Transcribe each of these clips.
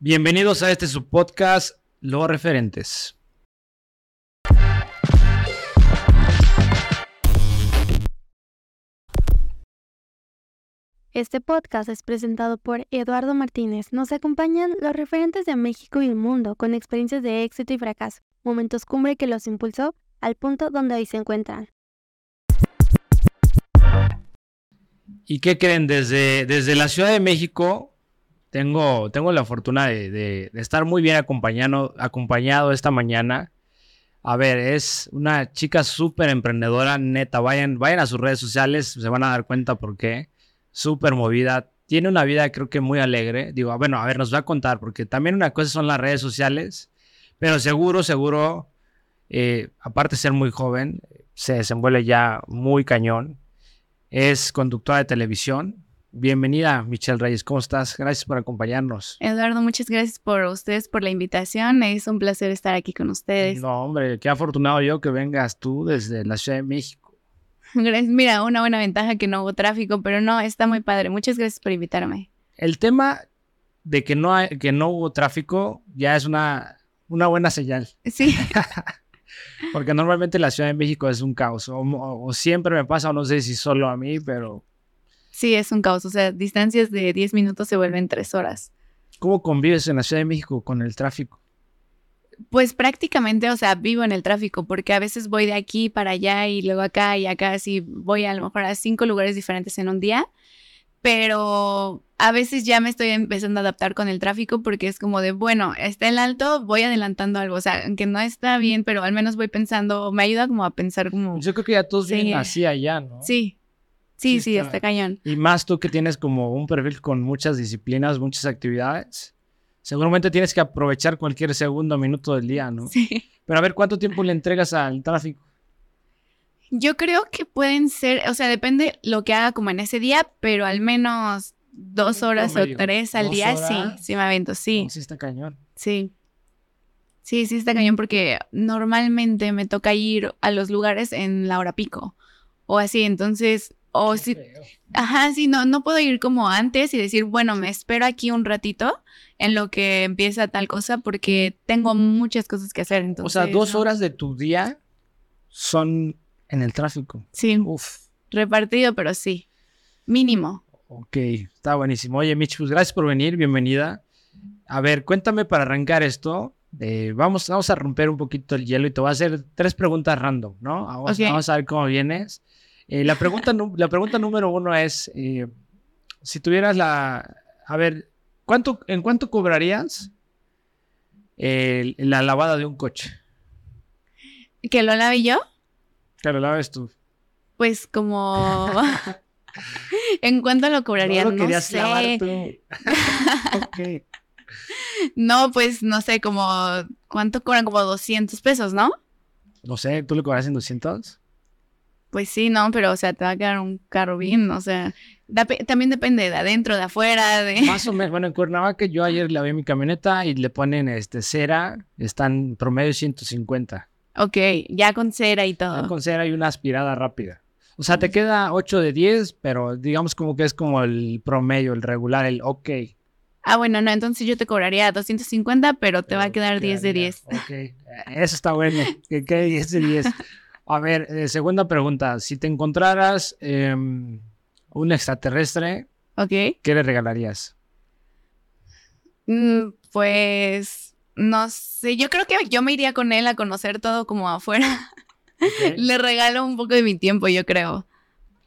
Bienvenidos a este subpodcast, Los Referentes. Este podcast es presentado por Eduardo Martínez. Nos acompañan los referentes de México y el mundo con experiencias de éxito y fracaso, momentos cumbre que los impulsó al punto donde hoy se encuentran. ¿Y qué creen? Desde, desde la Ciudad de México tengo, tengo la fortuna de, estar muy bien acompañado, esta mañana. A ver, es una chica súper emprendedora, neta. Vayan, vayan a sus redes sociales, se van a dar cuenta por qué. Súper movida. Tiene una vida, creo que muy alegre. Digo, bueno, a ver, nos va a contar, porque también una cosa son las redes sociales, pero seguro, seguro, eh, aparte de ser muy joven, se desenvuelve ya muy cañón. Es conductora de televisión, Bienvenida, Michelle Reyes. ¿Cómo estás? Gracias por acompañarnos. Eduardo, muchas gracias por ustedes por la invitación. Es un placer estar aquí con ustedes. No, hombre, qué afortunado yo que vengas tú desde la Ciudad de México. Gracias. Mira, una buena ventaja que no hubo tráfico, pero no, está muy padre. Muchas gracias por invitarme. El tema de que no, hay, que no hubo tráfico ya es una, una buena señal. Sí. Porque normalmente la Ciudad de México es un caos. o siempre me pasa, o no sé si solo a mí, pero Sí, es un caos. O sea, distancias de 10 minutos se vuelven 3 horas. ¿Cómo convives en la Ciudad de México con el tráfico? Pues prácticamente, o sea, vivo en el tráfico porque a veces voy de aquí para allá y luego acá y acá, así voy a lo mejor a cinco lugares diferentes en un día, pero a veces ya me estoy empezando a adaptar con el tráfico porque es como de, bueno, está el alto, voy adelantando algo, o sea, aunque no está bien, pero al menos voy pensando, me ayuda como a pensar como... Yo creo que ya todos vienen así allá, ¿no? Sí, Sí, sí, está, cañón. Y más tú que tienes como un perfil con muchas disciplinas, muchas actividades, seguramente tienes que aprovechar cualquier segundo minuto del día, ¿no? Sí. Pero a ver, ¿cuánto tiempo le entregas al tráfico? Yo creo que pueden ser, o sea, depende lo que haga como en ese día, pero al menos dos horas o tres al día, sí, sí me avento, sí. sí está cañón. Sí. Sí, sí está cañón porque normalmente me toca ir a los lugares en la hora pico o así, entonces o si, ajá, sí, no, no puedo ir como antes y decir, bueno, me espero aquí un ratito en lo que empieza tal cosa porque tengo muchas cosas que hacer. Entonces, o sea, dos horas de tu día son en el tráfico. Sí. Uf. Repartido, pero sí. Mínimo. Ok, está buenísimo. Oye, Mitch, pues gracias por venir, bienvenida. A ver, cuéntame para arrancar esto. Eh, vamos, vamos a romper un poquito el hielo y te voy a hacer tres preguntas random, ¿no? Vamos, vamos a ver cómo vienes. Eh, la, pregunta, la pregunta número uno es, eh, si tuvieras la... A ver, ¿cuánto, ¿en cuánto cobrarías la lavada de un coche? ¿Que lo lave yo? Que lo laves tú. Pues como... ¿En cuánto lo cobraría? No, lo querías lavar tú. No, pues no sé, como... ¿Cuánto cobran? Como 200 pesos, ¿no? No sé, ¿tú lo cobras en 200? Pues sí, no, pero o sea, te va a quedar un carro bien, o sea, también depende de adentro, de afuera, de... Más o menos, bueno, en Cuernavaca yo ayer lavé mi camioneta y le ponen este cera, están promedio 150. Ok, ya con cera y todo. Ya con cera y una aspirada rápida. O sea, te queda 8 de 10, pero digamos como que es como el promedio, el regular, el ok. Ah, bueno, no, entonces yo te cobraría 250, pero te va a quedar 10 de 10. Ok, eso está bueno, que quede 10 de 10. A ver, eh, segunda pregunta. Si te encontraras em, un extraterrestre, ¿qué le regalarías? Mm, pues, no sé, yo creo que yo me iría con él a conocer todo como afuera. le regalo un poco de mi tiempo, yo creo.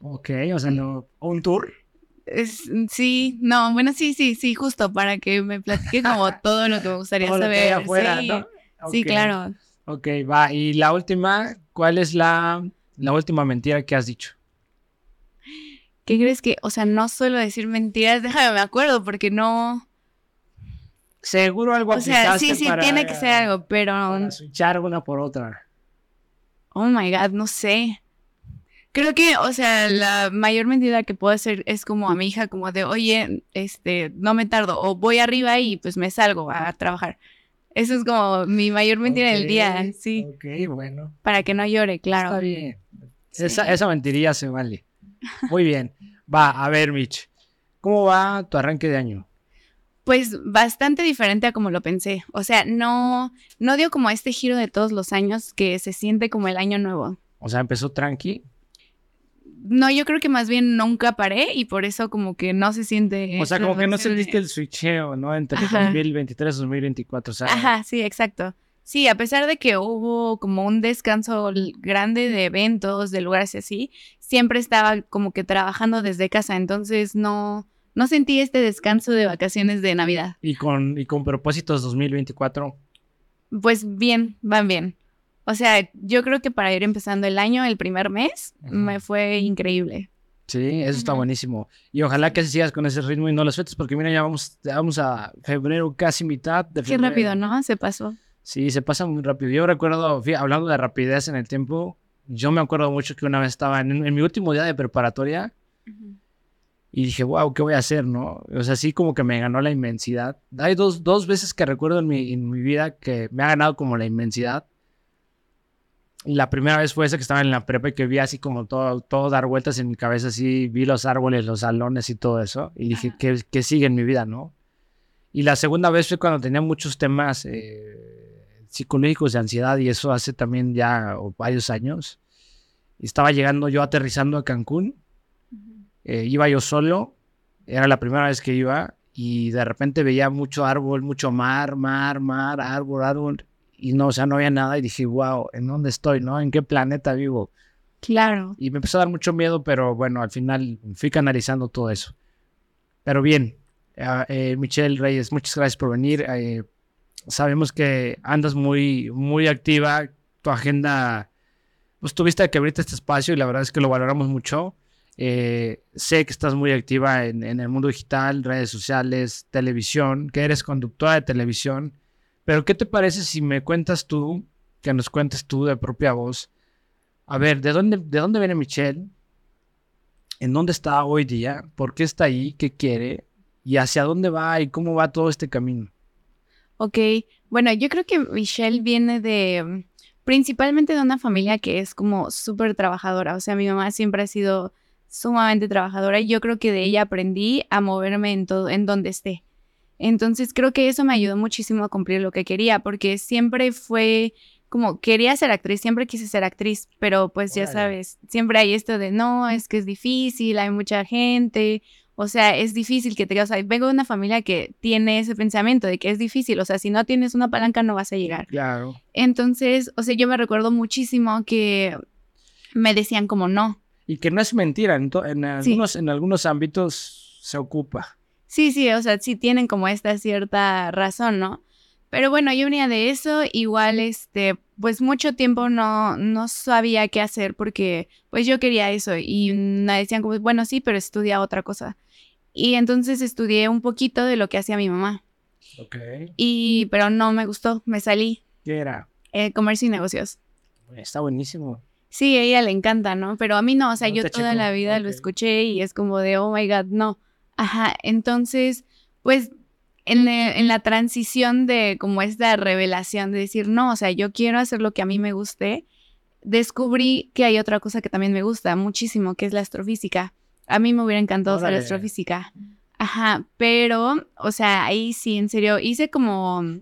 Ok, o sea, no, ¿un tour? sí, no, bueno, sí, sí, sí, justo para que me platique como todo lo que me gustaría saber. afuera, sí, sí, claro. Ok, va. Y la última, ¿cuál es la, la última mentira que has dicho? ¿Qué crees que, o sea, no suelo decir mentiras? Déjame, me acuerdo, porque no. Seguro algo O sea, sí, sí, tiene que ser algo, pero. Para switchar una por otra. Oh my god, no sé. Creo que, o sea, la mayor mentira que puedo hacer es como a mi hija, como de, oye, este, no me tardo, o voy arriba y pues me salgo a trabajar. Eso es como mi mayor mentira del día, sí. Ok, bueno. Para que no llore, claro. Está bien. Esa, esa mentiría se vale. Muy bien. Va, a ver, Mitch. ¿Cómo va tu arranque de año? Pues bastante diferente a como lo pensé. O sea, no, no dio como este giro de todos los años que se siente como el año nuevo. O sea, empezó tranqui. No, yo creo que más bien nunca paré y por eso como que no se siente... O sea, como que no sentiste el switcheo, ¿no? Entre Ajá. 2023 y 2024. O sea, Ajá, sí, exacto. Sí, a pesar de que hubo como un descanso grande de eventos, de lugares y así, siempre estaba como que trabajando desde casa, entonces no, no sentí este descanso de vacaciones de Navidad. y con, y con propósitos 2024. Pues bien, van bien. O sea, yo creo que para ir empezando el año, el primer mes, me fue increíble. Sí, eso está buenísimo. Y ojalá que sigas con ese ritmo y no lo sueltes, porque mira, ya vamos, ya vamos a febrero, casi mitad de Qué febrero. rápido, ¿no? Se pasó. Sí, se pasa muy rápido. Yo recuerdo, hablando de rapidez en el tiempo, yo me acuerdo mucho que una vez estaba en, en mi último día de preparatoria y dije, wow, ¿qué voy a hacer, no? O sea, sí como que me ganó la inmensidad. Hay dos, dos veces que recuerdo en mi, en mi vida que me ha ganado como la inmensidad. La primera vez fue esa que estaba en la prepa y que vi así como todo, todo dar vueltas en mi cabeza, así vi los árboles, los salones y todo eso. Y dije. ¿qué, qué sigue en mi vida, no? Y la segunda vez fue cuando tenía muchos temas eh, psicológicos de ansiedad y eso hace también ya varios años. Estaba llegando yo aterrizando a Cancún eh, iba yo solo, era la primera vez que iba y de repente veía mucho árbol, mucho mar, mar, mar, árbol, árbol y no, o sea, no había nada y dije, wow, ¿en dónde estoy, no? ¿En qué planeta vivo? Claro. Y me empezó a dar mucho miedo, pero bueno, al final fui canalizando todo eso. Pero bien, eh, eh, Michelle Reyes, muchas gracias por venir. eh, sabemos que andas muy, muy activa, tu agenda, pues tuviste que abrirte este espacio y la verdad es que lo valoramos mucho. Eh, sé que estás muy activa en, en el mundo digital, redes sociales, televisión, que eres conductora de televisión. Pero, ¿qué te parece si me cuentas tú, que nos cuentes tú de propia voz? A ver, ¿de dónde, de dónde viene Michelle? ¿En dónde está hoy día? ¿Por qué está ahí? ¿Qué quiere? ¿Y hacia dónde va? ¿Y cómo va todo este camino? Ok, bueno, yo creo que Michelle viene de principalmente de una familia que es como súper trabajadora. O sea, mi mamá siempre ha sido sumamente trabajadora y yo creo que de ella aprendí a moverme en todo, en donde esté. Entonces creo que eso me ayudó muchísimo a cumplir lo que quería, porque siempre fue como quería ser actriz, siempre quise ser actriz, pero pues ya sabes, siempre hay esto de no, es que es difícil, hay mucha gente, o sea, es difícil que te o sea, vengo de una familia que tiene ese pensamiento de que es difícil, o sea, si no tienes una palanca no vas a llegar. Claro. Entonces, o sea, yo me recuerdo muchísimo que me decían como no. Y que no es mentira, en, en Sí. algunos, en algunos ámbitos se ocupa. Sí, sí, o sea, sí tienen como esta cierta razón, ¿no? Pero bueno, yo venía de eso, igual, este, pues mucho tiempo no, no sabía qué hacer porque pues yo quería eso y me decían como, bueno, sí, pero estudia otra cosa. Y entonces estudié un poquito de lo que hacía mi mamá, Ok. y, pero no me gustó, me salí, ¿Qué era? eh, comercio y negocios. Está buenísimo. Sí, a ella le encanta, ¿no? Pero a mí no, o sea, No yo toda la vida lo escuché y es como de, oh my God, no. Ajá, entonces, pues en, e- en la transición de como esta revelación de decir, no, o sea, yo quiero hacer lo que a mí me guste, descubrí que hay otra cosa que también me gusta muchísimo, que es la astrofísica. A mí me hubiera encantado hacer astrofísica. Ajá, pero, o sea, ahí sí, en serio, hice como mm,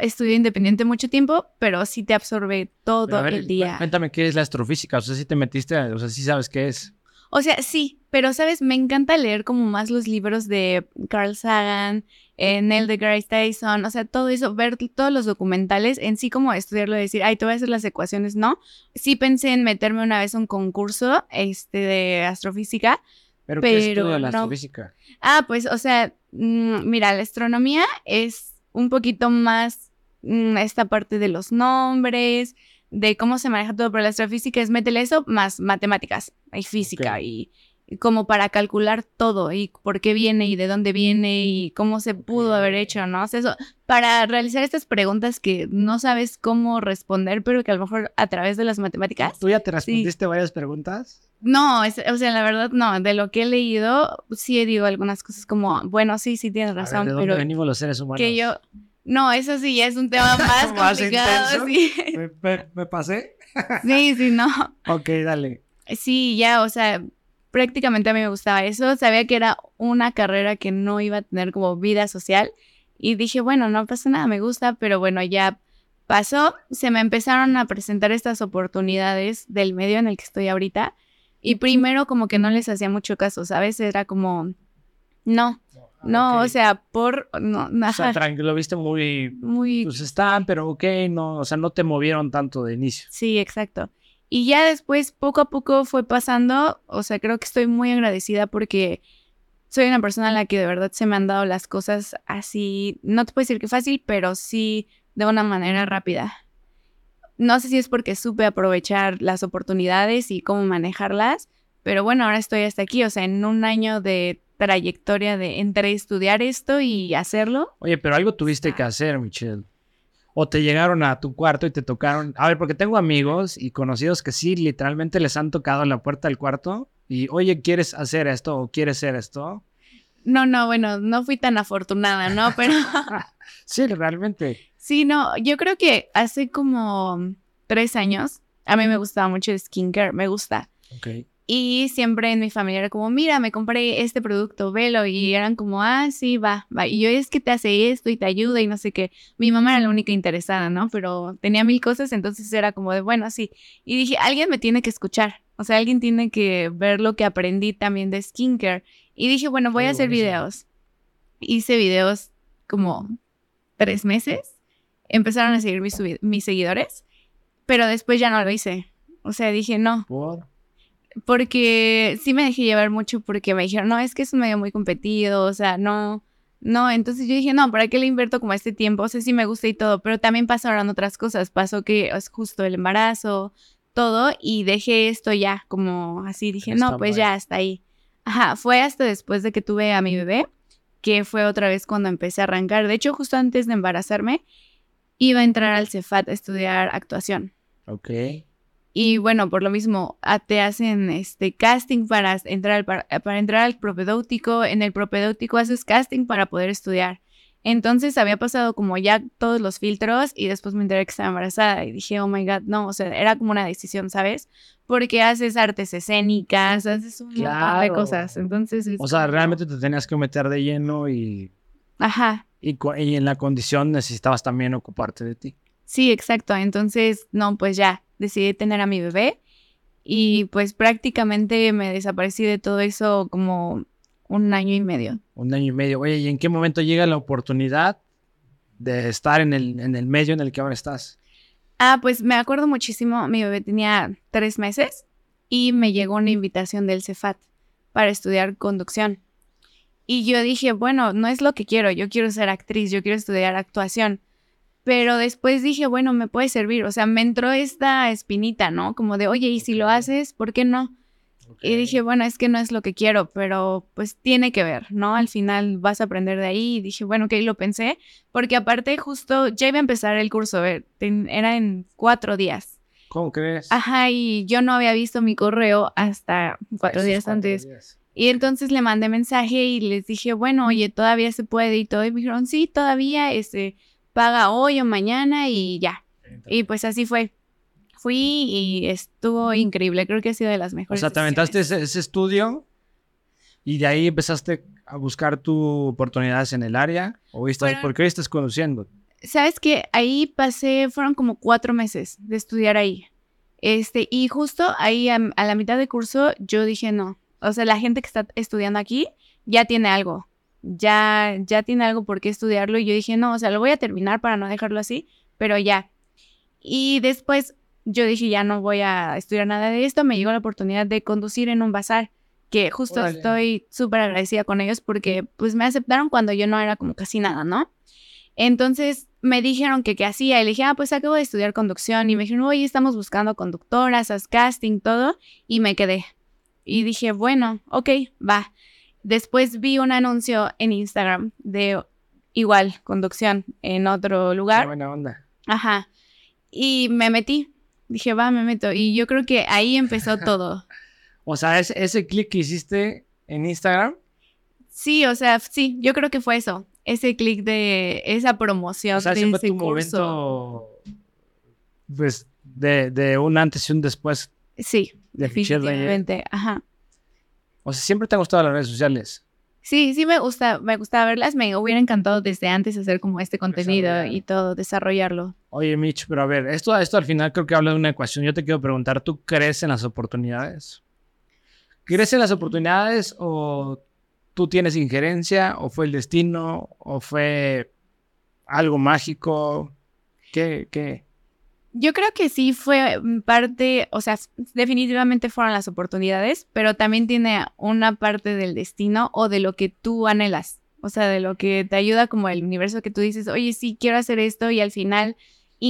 estudio independiente mucho tiempo, pero sí te absorbe todo ver, el día. Cuéntame qué es la astrofísica. O sea, si te metiste, o sea, si sabes qué es. O sea, sí, pero sabes, me encanta leer como más los libros de Carl Sagan, eh, Neil deGrasse Tyson, o sea, todo eso, ver todos los documentales, en sí como estudiarlo y decir, ay, te voy a hacer las ecuaciones, no. Sí pensé en meterme una vez a un concurso este, de astrofísica. Pero, ¿qué Pero estudia la no. astrofísica? Ah, pues, o sea, mm, mira, la astronomía es un poquito más mm, esta parte de los nombres, de cómo se maneja todo, pero la astrofísica es métele eso más matemáticas y física y, y como para calcular todo y por qué viene y de dónde viene y cómo se pudo haber hecho, ¿no? O sea, eso, para realizar estas preguntas que no sabes cómo responder, pero que a lo mejor a través de las matemáticas. ¿Tú ya te respondiste varias preguntas? No, es- o sea, la verdad no, de lo que he leído, sí digo algunas cosas como, bueno, sí, sí tienes A ver, razón, ¿De dónde pero venimos los seres humanos? que yo, no, eso sí ya es un tema más ¿Más complicado, intenso? sí. ¿Me, me- me pasé? Sí, sí, no. Ok, dale. Sí, ya, o sea, prácticamente a mí me gustaba eso. Sabía que era una carrera que no iba a tener como vida social. Y dije, bueno, no pasa nada, me gusta, pero bueno, ya pasó. Se me empezaron a presentar estas oportunidades del medio en el que estoy ahorita. Y primero como que no les hacía mucho caso, ¿sabes? Era como, no, no, o sea, por, no, O sea, tranquilo, lo viste muy, muy, pues están, pero ok, no, o sea, no te movieron tanto de inicio. Sí, exacto. Y ya después, poco a poco fue pasando, o sea, creo que estoy muy agradecida porque soy una persona a la que de verdad se me han dado las cosas así, no te puedo decir que fácil, pero sí de una manera rápida. No sé si es porque supe aprovechar las oportunidades y cómo manejarlas, pero bueno, ahora estoy hasta aquí, o sea, en un año de trayectoria de entre estudiar esto y hacerlo. Oye, pero algo tuviste que hacer, Michelle o te llegaron a tu cuarto y te tocaron. A ver, porque tengo amigos y conocidos que sí, literalmente les han tocado la puerta del cuarto y, oye, ¿quieres hacer esto o quieres hacer esto? No, no, bueno, no fui tan afortunada, ¿no? Pero. sí, realmente. Sí, no, yo creo que hace como tres años a mí me gustaba mucho el skincare, me gusta. Ok. Y siempre en mi familia era como, mira, me compré este producto, velo. Y eran como, ah, sí, va, va. Y yo es que te hace esto y te ayuda y no sé qué. Mi mamá era la única interesada, ¿no? Pero tenía mil cosas, entonces era como de, bueno, sí. Y dije, alguien me tiene que escuchar. O sea, alguien tiene que ver lo que aprendí también de skincare. Y dije, bueno, voy a hacer videos. Hice videos como tres meses. Empezaron a seguir mis, mis seguidores, pero después ya no lo hice. O sea, dije, no. ¿Por? Porque sí me dejé llevar mucho porque me dijeron, no, es que es un medio muy competido, o sea, no, no, entonces yo dije, no, ¿para qué le invierto como este tiempo? O sea, sí me gusta y todo, pero también pasaron otras cosas, pasó que es justo el embarazo, todo, y dejé esto ya, como así, dije, no, pues ya, hasta ahí. Ajá, fue hasta después de que tuve a mi bebé, que fue otra vez cuando empecé a arrancar. De hecho, justo antes de embarazarme, iba a entrar al Cefat a estudiar actuación. Ok. Y bueno, por lo mismo, te hacen este casting para entrar, para, entrar al propedéutico. En el propedéutico haces casting para poder estudiar. Entonces había pasado como ya todos los filtros y después me enteré que estaba embarazada y dije, oh my god, no, o sea, era como una decisión, ¿sabes? Porque haces artes escénicas, haces un montón de cosas. Entonces. O sea, realmente te tenías que meter de lleno y. Ajá. Y, y en la condición necesitabas también ocuparte de ti. Sí, exacto. Entonces, no, pues ya, decidí tener a mi bebé y pues prácticamente me desaparecí de todo eso como un año y medio. Un año y medio. Oye, ¿y en qué momento llega la oportunidad de estar en el, en el medio en el que ahora estás? Ah, pues me acuerdo muchísimo, mi bebé tenía tres meses y me llegó una invitación del Cefat para estudiar conducción. Y yo dije, bueno, no es lo que quiero, yo quiero ser actriz, yo quiero estudiar actuación. Pero después dije, bueno, me puede servir. O sea, me entró esta espinita, ¿no? Como de, oye, ¿y si lo haces? ¿Por qué no? Y dije, bueno, es que no es lo que quiero, pero pues tiene que ver, ¿no? Al final vas a aprender de ahí. Y dije, bueno, ok, lo pensé, porque aparte justo ya iba a empezar el curso, era en cuatro días. ¿Cómo crees? Ajá, y yo no había visto mi correo hasta cuatro días antes. Y entonces le mandé mensaje y les dije, bueno, oye, todavía se puede y todo. Y me dijeron, sí, todavía, este, paga hoy o mañana y ya. Y pues así fue. Fui y estuvo increíble. Creo que ha sido de las mejores. O sea, te aventaste ese, estudio y de ahí empezaste a buscar tus oportunidades en el área. ¿O estás, ¿Por qué estás conociendo? Sabes que ahí pasé, fueron como cuatro meses de estudiar ahí. Este, y justo ahí a, a la mitad de curso yo dije no. O sea, la gente que está estudiando aquí ya tiene algo ya, ya tiene algo por qué estudiarlo y yo dije, no, o sea, lo voy a terminar para no dejarlo así, pero ya. Y después yo dije, ya no voy a estudiar nada de esto, me llegó la oportunidad de conducir en un bazar, que justo estoy súper agradecida con ellos porque pues me aceptaron cuando yo no era como casi nada, ¿no? Entonces me dijeron que qué hacía y le dije, ah, pues acabo de estudiar conducción y me dijeron, oye, estamos buscando conductoras, haz casting, todo, y me quedé. Y dije, bueno, ok, va. Después vi un anuncio en Instagram de igual conducción en otro lugar. Qué buena onda. Ajá. Y me metí. Dije, va, me meto. Y yo creo que ahí empezó todo. o sea, ese, ese clic que hiciste en Instagram. Sí, o sea, sí, yo creo que fue eso. Ese clic de esa promoción. O sea, de ese tu momento. Pues de, de un antes y un después. Sí, definitivamente. Ajá. O sea, siempre te han gustado las redes sociales. Sí, sí me gusta, me gusta verlas. Me hubiera encantado desde antes hacer como este contenido y todo, desarrollarlo. Oye, Mitch, pero a ver, esto, esto al final creo que habla de una ecuación. Yo te quiero preguntar, ¿tú crees en las oportunidades? ¿Crees en las oportunidades o tú tienes injerencia o fue el destino o fue algo mágico? ¿Qué, qué? Yo creo que sí fue parte, o sea, definitivamente fueron las oportunidades, pero también tiene una parte del destino o de lo que tú anhelas. O sea, de lo que te ayuda como el universo que tú dices, oye, sí, quiero hacer esto y al final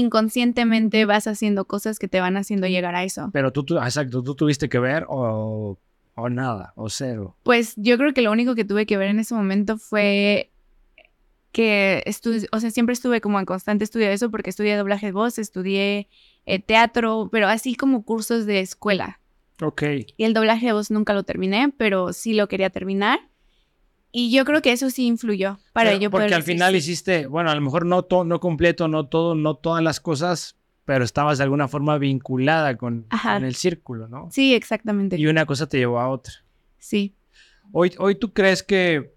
inconscientemente vas haciendo cosas que te van haciendo llegar a eso. Pero tú, tú- exacto, tú tuviste que ver o, o nada, o cero. Pues yo creo que lo único que tuve que ver en ese momento fue que o sea, siempre estuve como en constante estudio de eso porque estudié doblaje de voz, estudié eh, teatro, pero así como cursos de escuela. Ok. Y el doblaje de voz nunca lo terminé, pero sí lo quería terminar. Y yo creo que eso sí influyó para Pero- yo porque al final sí. hiciste, bueno, a lo mejor no todo, no completo, no todo, no todas las cosas, pero estabas de alguna forma vinculada con, con el círculo, ¿no? Sí, exactamente. Y una cosa te llevó a otra. Sí. Hoy, hoy tú crees que,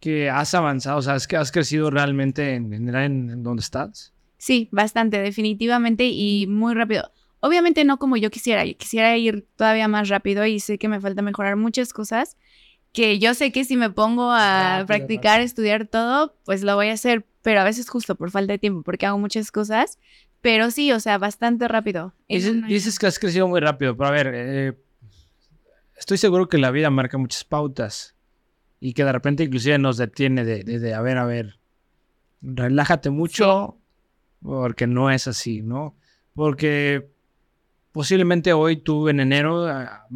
que has avanzado, o sea, es que has crecido realmente en, en, en- donde estás. Sí, bastante, definitivamente y muy rápido. Obviamente no como yo quisiera, yo quisiera ir todavía más rápido y sé que me falta mejorar muchas cosas, que yo sé que si me pongo a Rápido, practicar, estudiar todo, pues lo voy a hacer, pero a veces justo por falta de tiempo, porque hago muchas cosas, pero sí, o sea, bastante rápido. Dices, año. dices que has crecido muy rápido, pero a ver, eh, estoy seguro que la vida marca muchas pautas y que de repente inclusive nos detiene de, de- de, a ver, a ver, relájate mucho porque no es así, ¿no? Porque posiblemente hoy tú en enero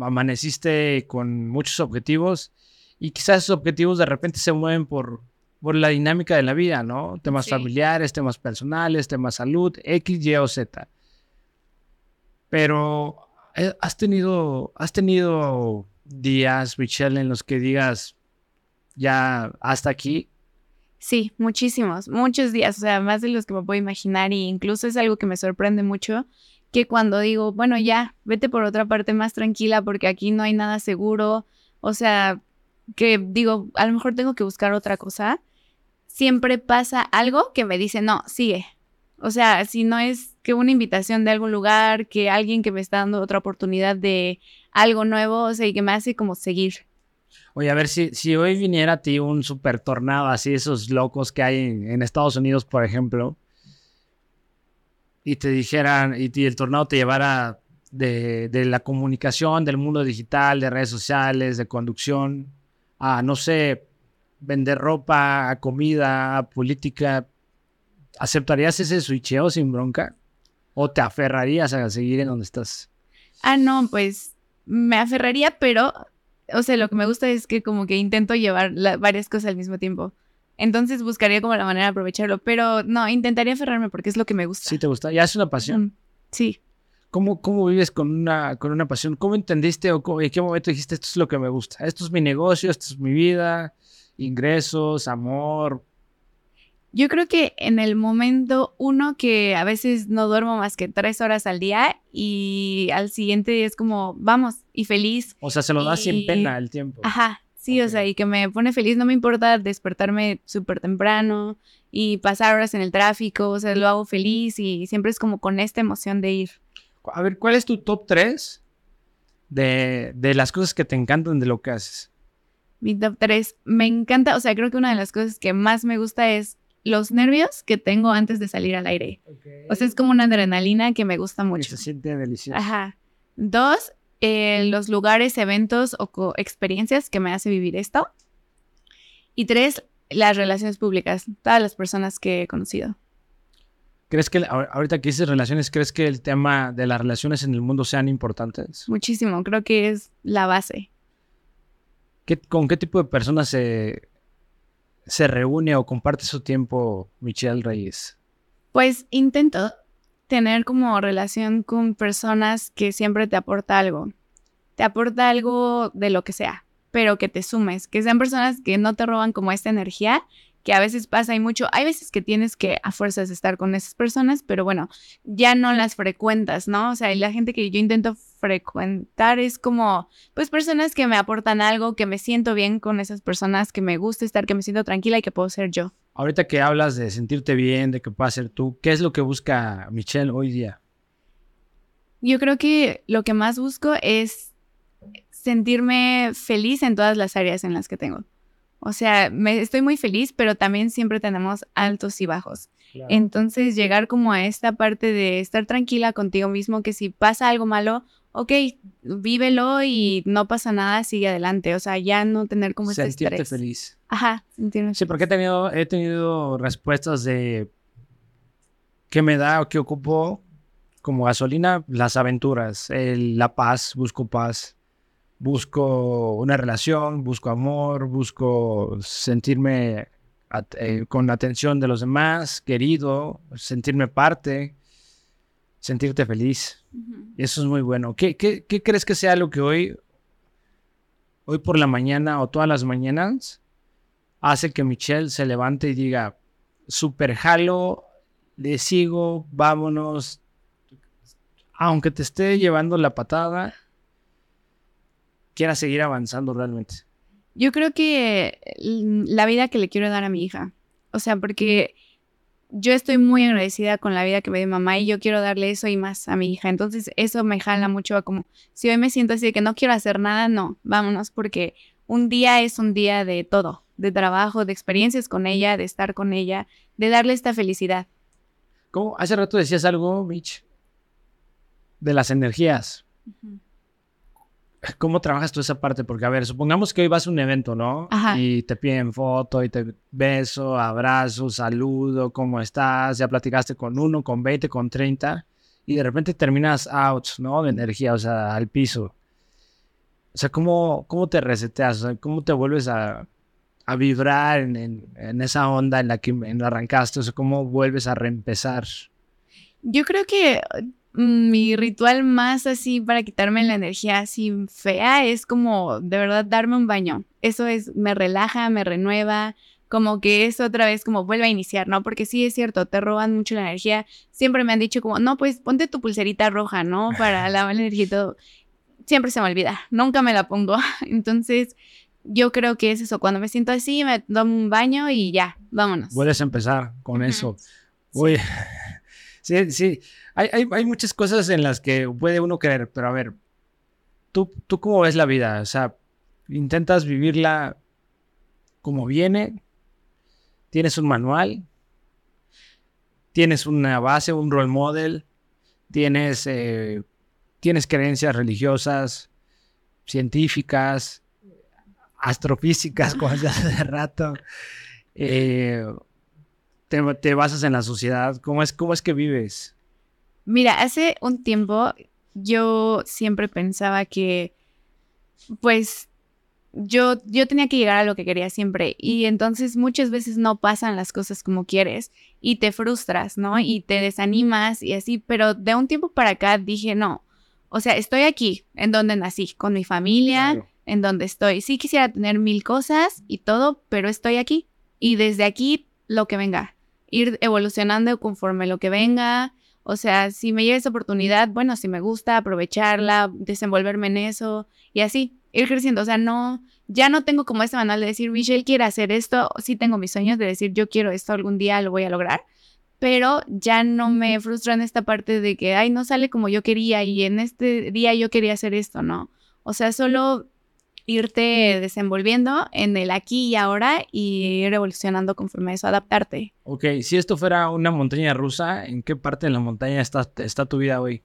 amaneciste con muchos objetivos y quizás esos objetivos de repente se mueven por, por la dinámica de la vida, ¿no? Temas Sí. familiares, temas personales, temas salud, X, Y o Z. Pero eh, has tenido, has tenido días, Michelle, en los que digas ya hasta aquí. Sí, muchísimos, muchos días, o sea, más de los que me puedo imaginar y incluso es algo que me sorprende mucho, que cuando digo, bueno, ya, vete por otra parte más tranquila porque aquí no hay nada seguro, o sea, que digo, a lo mejor tengo que buscar otra cosa, siempre pasa algo que me dice, no, sigue. O sea, si no es que una invitación de algún lugar, que alguien que me está dando otra oportunidad de algo nuevo, o sea, y que me hace como seguir. Oye, a ver, si, si hoy viniera a ti un super tornado así, esos locos que hay en, Estados Unidos, por ejemplo, y te dijeran, y, el tornado te llevara de, de la comunicación, del mundo digital, de redes sociales, de conducción, a, no sé, vender ropa, a comida, a política, ¿aceptarías ese switcheo sin bronca? ¿O te aferrarías a seguir en donde estás? Ah, no, pues me aferraría, pero, o sea, lo que me gusta es que como que intento llevar la- varias cosas al mismo tiempo. Entonces buscaría como la manera de aprovecharlo, pero no, intentaría aferrarme porque es lo que me gusta. ¿Sí te gusta? ¿Ya es una pasión? Mm, Sí. ¿Cómo, ¿Cómo vives con una, con una pasión? ¿Cómo entendiste o cómo- en qué momento dijiste esto es lo que me gusta? Esto es mi negocio, esto es mi vida, ingresos, amor. Yo creo que en el momento uno que a veces no duermo más que tres horas al día y al siguiente es como, vamos, y feliz. O sea, se lo das sin pena el tiempo. Ajá, sí, o sea, y que me pone feliz, no me importa despertarme súper temprano y pasar horas en el tráfico, o sea, lo hago feliz y siempre es como con esta emoción de ir. A ver, ¿cuál es tu top 3 de, de las cosas que te encantan de lo que haces? Mi top 3, me encanta, o sea, creo que una de las cosas que más me gusta es los nervios que tengo antes de salir al aire. O sea, es como una adrenalina que me gusta Y mucho. se siente delicioso. Ajá. Dos, eh, los lugares, eventos o experiencias que me hace vivir esto. Y tres, las relaciones públicas, todas las personas que he conocido. ¿Crees que, ahor- ahorita que dices relaciones, crees que el tema de las relaciones en el mundo sean importantes? Muchísimo, creo que es la base. ¿Qué- ¿Con qué tipo de personas se, se reúne o comparte su tiempo Michelle Reyes? Pues intento tener como relación con personas que siempre te aporta algo. Te aporta algo de lo que sea, pero que te sumes, que sean personas que no te roban como esta energía, que a veces pasa y mucho. Hay veces que tienes que a fuerzas estar con esas personas, pero bueno, ya no las frecuentas, ¿no? O sea, la gente que yo intento frecuentar es como, pues personas que me aportan algo, que me siento bien con esas personas, que me gusta estar, que me siento tranquila y que puedo ser yo. Ahorita que hablas de sentirte bien, de que puedas ser tú, ¿qué es lo que busca Michelle hoy día? Yo creo que lo que más busco es sentirme feliz en todas las áreas en las que tengo. O sea, me, estoy muy feliz, pero también siempre tenemos altos y bajos. Entonces, llegar como a esta parte de estar tranquila contigo mismo, que si pasa algo malo, ok, vívelo y no pasa nada, sigue adelante. O sea, ya no tener como este Sentirte feliz. Ajá, sentirme Sí, porque he tenido, he tenido respuestas de qué me da o qué ocupo como gasolina, las aventuras, la paz, busco paz busco una relación, busco amor, busco sentirme eh, con la atención de los demás, querido, sentirme parte, sentirte feliz. Eso es muy bueno. ¿Qué, ¿Qué, qué, crees que sea lo que hoy, hoy por la mañana o todas las mañanas hace que Michelle se levante y diga, super jalo, le sigo, vámonos, aunque te esté llevando la patada, quiera seguir avanzando realmente? Yo creo que la vida que le quiero dar a mi hija. O sea, porque yo estoy muy agradecida con la vida que me dio mamá y yo quiero darle eso y más a mi hija. Entonces, eso me jala mucho a como, si hoy me siento así de que no quiero hacer nada, no, vámonos, porque un día es un día de todo, de trabajo, de experiencias con ella, de estar con ella, de darle esta felicidad. ¿Cómo? Hace rato decías algo, Mitch, de las energías. ¿Cómo trabajas tú esa parte? Porque, a ver, supongamos que hoy vas a un evento, ¿no? Y te piden foto y te beso, abrazo, saludo, ¿cómo estás? Ya platicaste con uno, con 20, con 30 y de repente terminas out, ¿no? De energía, o sea, al piso. O sea, ¿cómo, cómo te reseteas? O sea, ¿cómo te vuelves a, a vibrar en, en, esa onda en la que arrancaste? O sea, ¿cómo vuelves a reempezar? Yo creo que mi ritual más así para quitarme la energía así fea es como de verdad darme un baño. Eso es, me relaja, me renueva, como que es otra vez como vuelve a iniciar, ¿no? Porque sí es cierto, te roban mucho la energía. Siempre me han dicho como, no, pues ponte tu pulserita roja, ¿no? Para lavar la energía y todo. Siempre se me olvida, nunca me la pongo. Entonces, yo creo que es eso, cuando me siento así, me tomo un baño y ya, vámonos. Puedes empezar con eso. Uy, sí, sí hay, muchas cosas en las que puede uno creer, pero a ver, ¿tú, ¿tú cómo ves la vida? O sea, intentas vivirla como viene, tienes un manual, tienes una base, un role model, tienes, eh, tienes creencias religiosas, científicas, astrofísicas, como ya hace rato. Eh, te, te, basas en la sociedad. ¿Cómo es, cómo es que vives? Mira, hace un tiempo yo siempre pensaba que, pues, yo, yo tenía que llegar a lo que quería siempre y entonces muchas veces no pasan las cosas como quieres y te frustras, ¿no? Y te desanimas y así, pero de un tiempo para acá dije, no, o sea, estoy aquí, en donde nací, con mi familia, en donde estoy. Sí quisiera tener mil cosas y todo, pero estoy aquí y desde aquí lo que venga, ir evolucionando conforme lo que venga o sea, si me llega esa oportunidad, bueno, si me gusta, aprovecharla, desenvolverme en eso y así, ir creciendo. O sea, no, ya no tengo como este manual de decir, Michelle quiere hacer esto. Sí tengo mis sueños de decir, yo quiero esto, algún día lo voy a lograr. Pero ya no me frustra en esta parte de que, ay, no sale como yo quería y en este día yo quería hacer esto, ¿no? O sea, solo irte desenvolviendo en el aquí y ahora y ir evolucionando conforme a eso, adaptarte. Ok, si esto fuera una montaña rusa, ¿en qué parte de la montaña está, está tu vida hoy?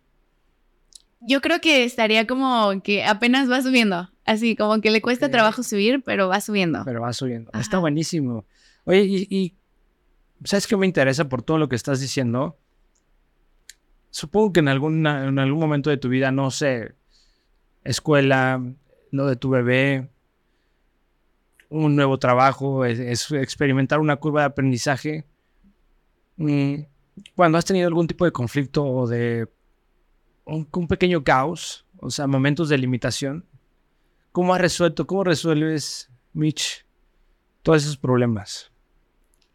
Yo creo que estaría como que apenas va subiendo, así como que le cuesta trabajo subir, pero va subiendo. Pero va subiendo, está buenísimo. Oye, y, ¿sabes qué me interesa por todo lo que estás diciendo? Supongo que en, alguna, en algún momento de tu vida, no sé, escuela, lo de tu bebé, un nuevo trabajo, es, experimentar una curva de aprendizaje. Mm, cuando has tenido algún tipo de conflicto o de un, pequeño caos, o sea, momentos de limitación, ¿cómo has resuelto, cómo resuelves, Mitch, todos esos problemas?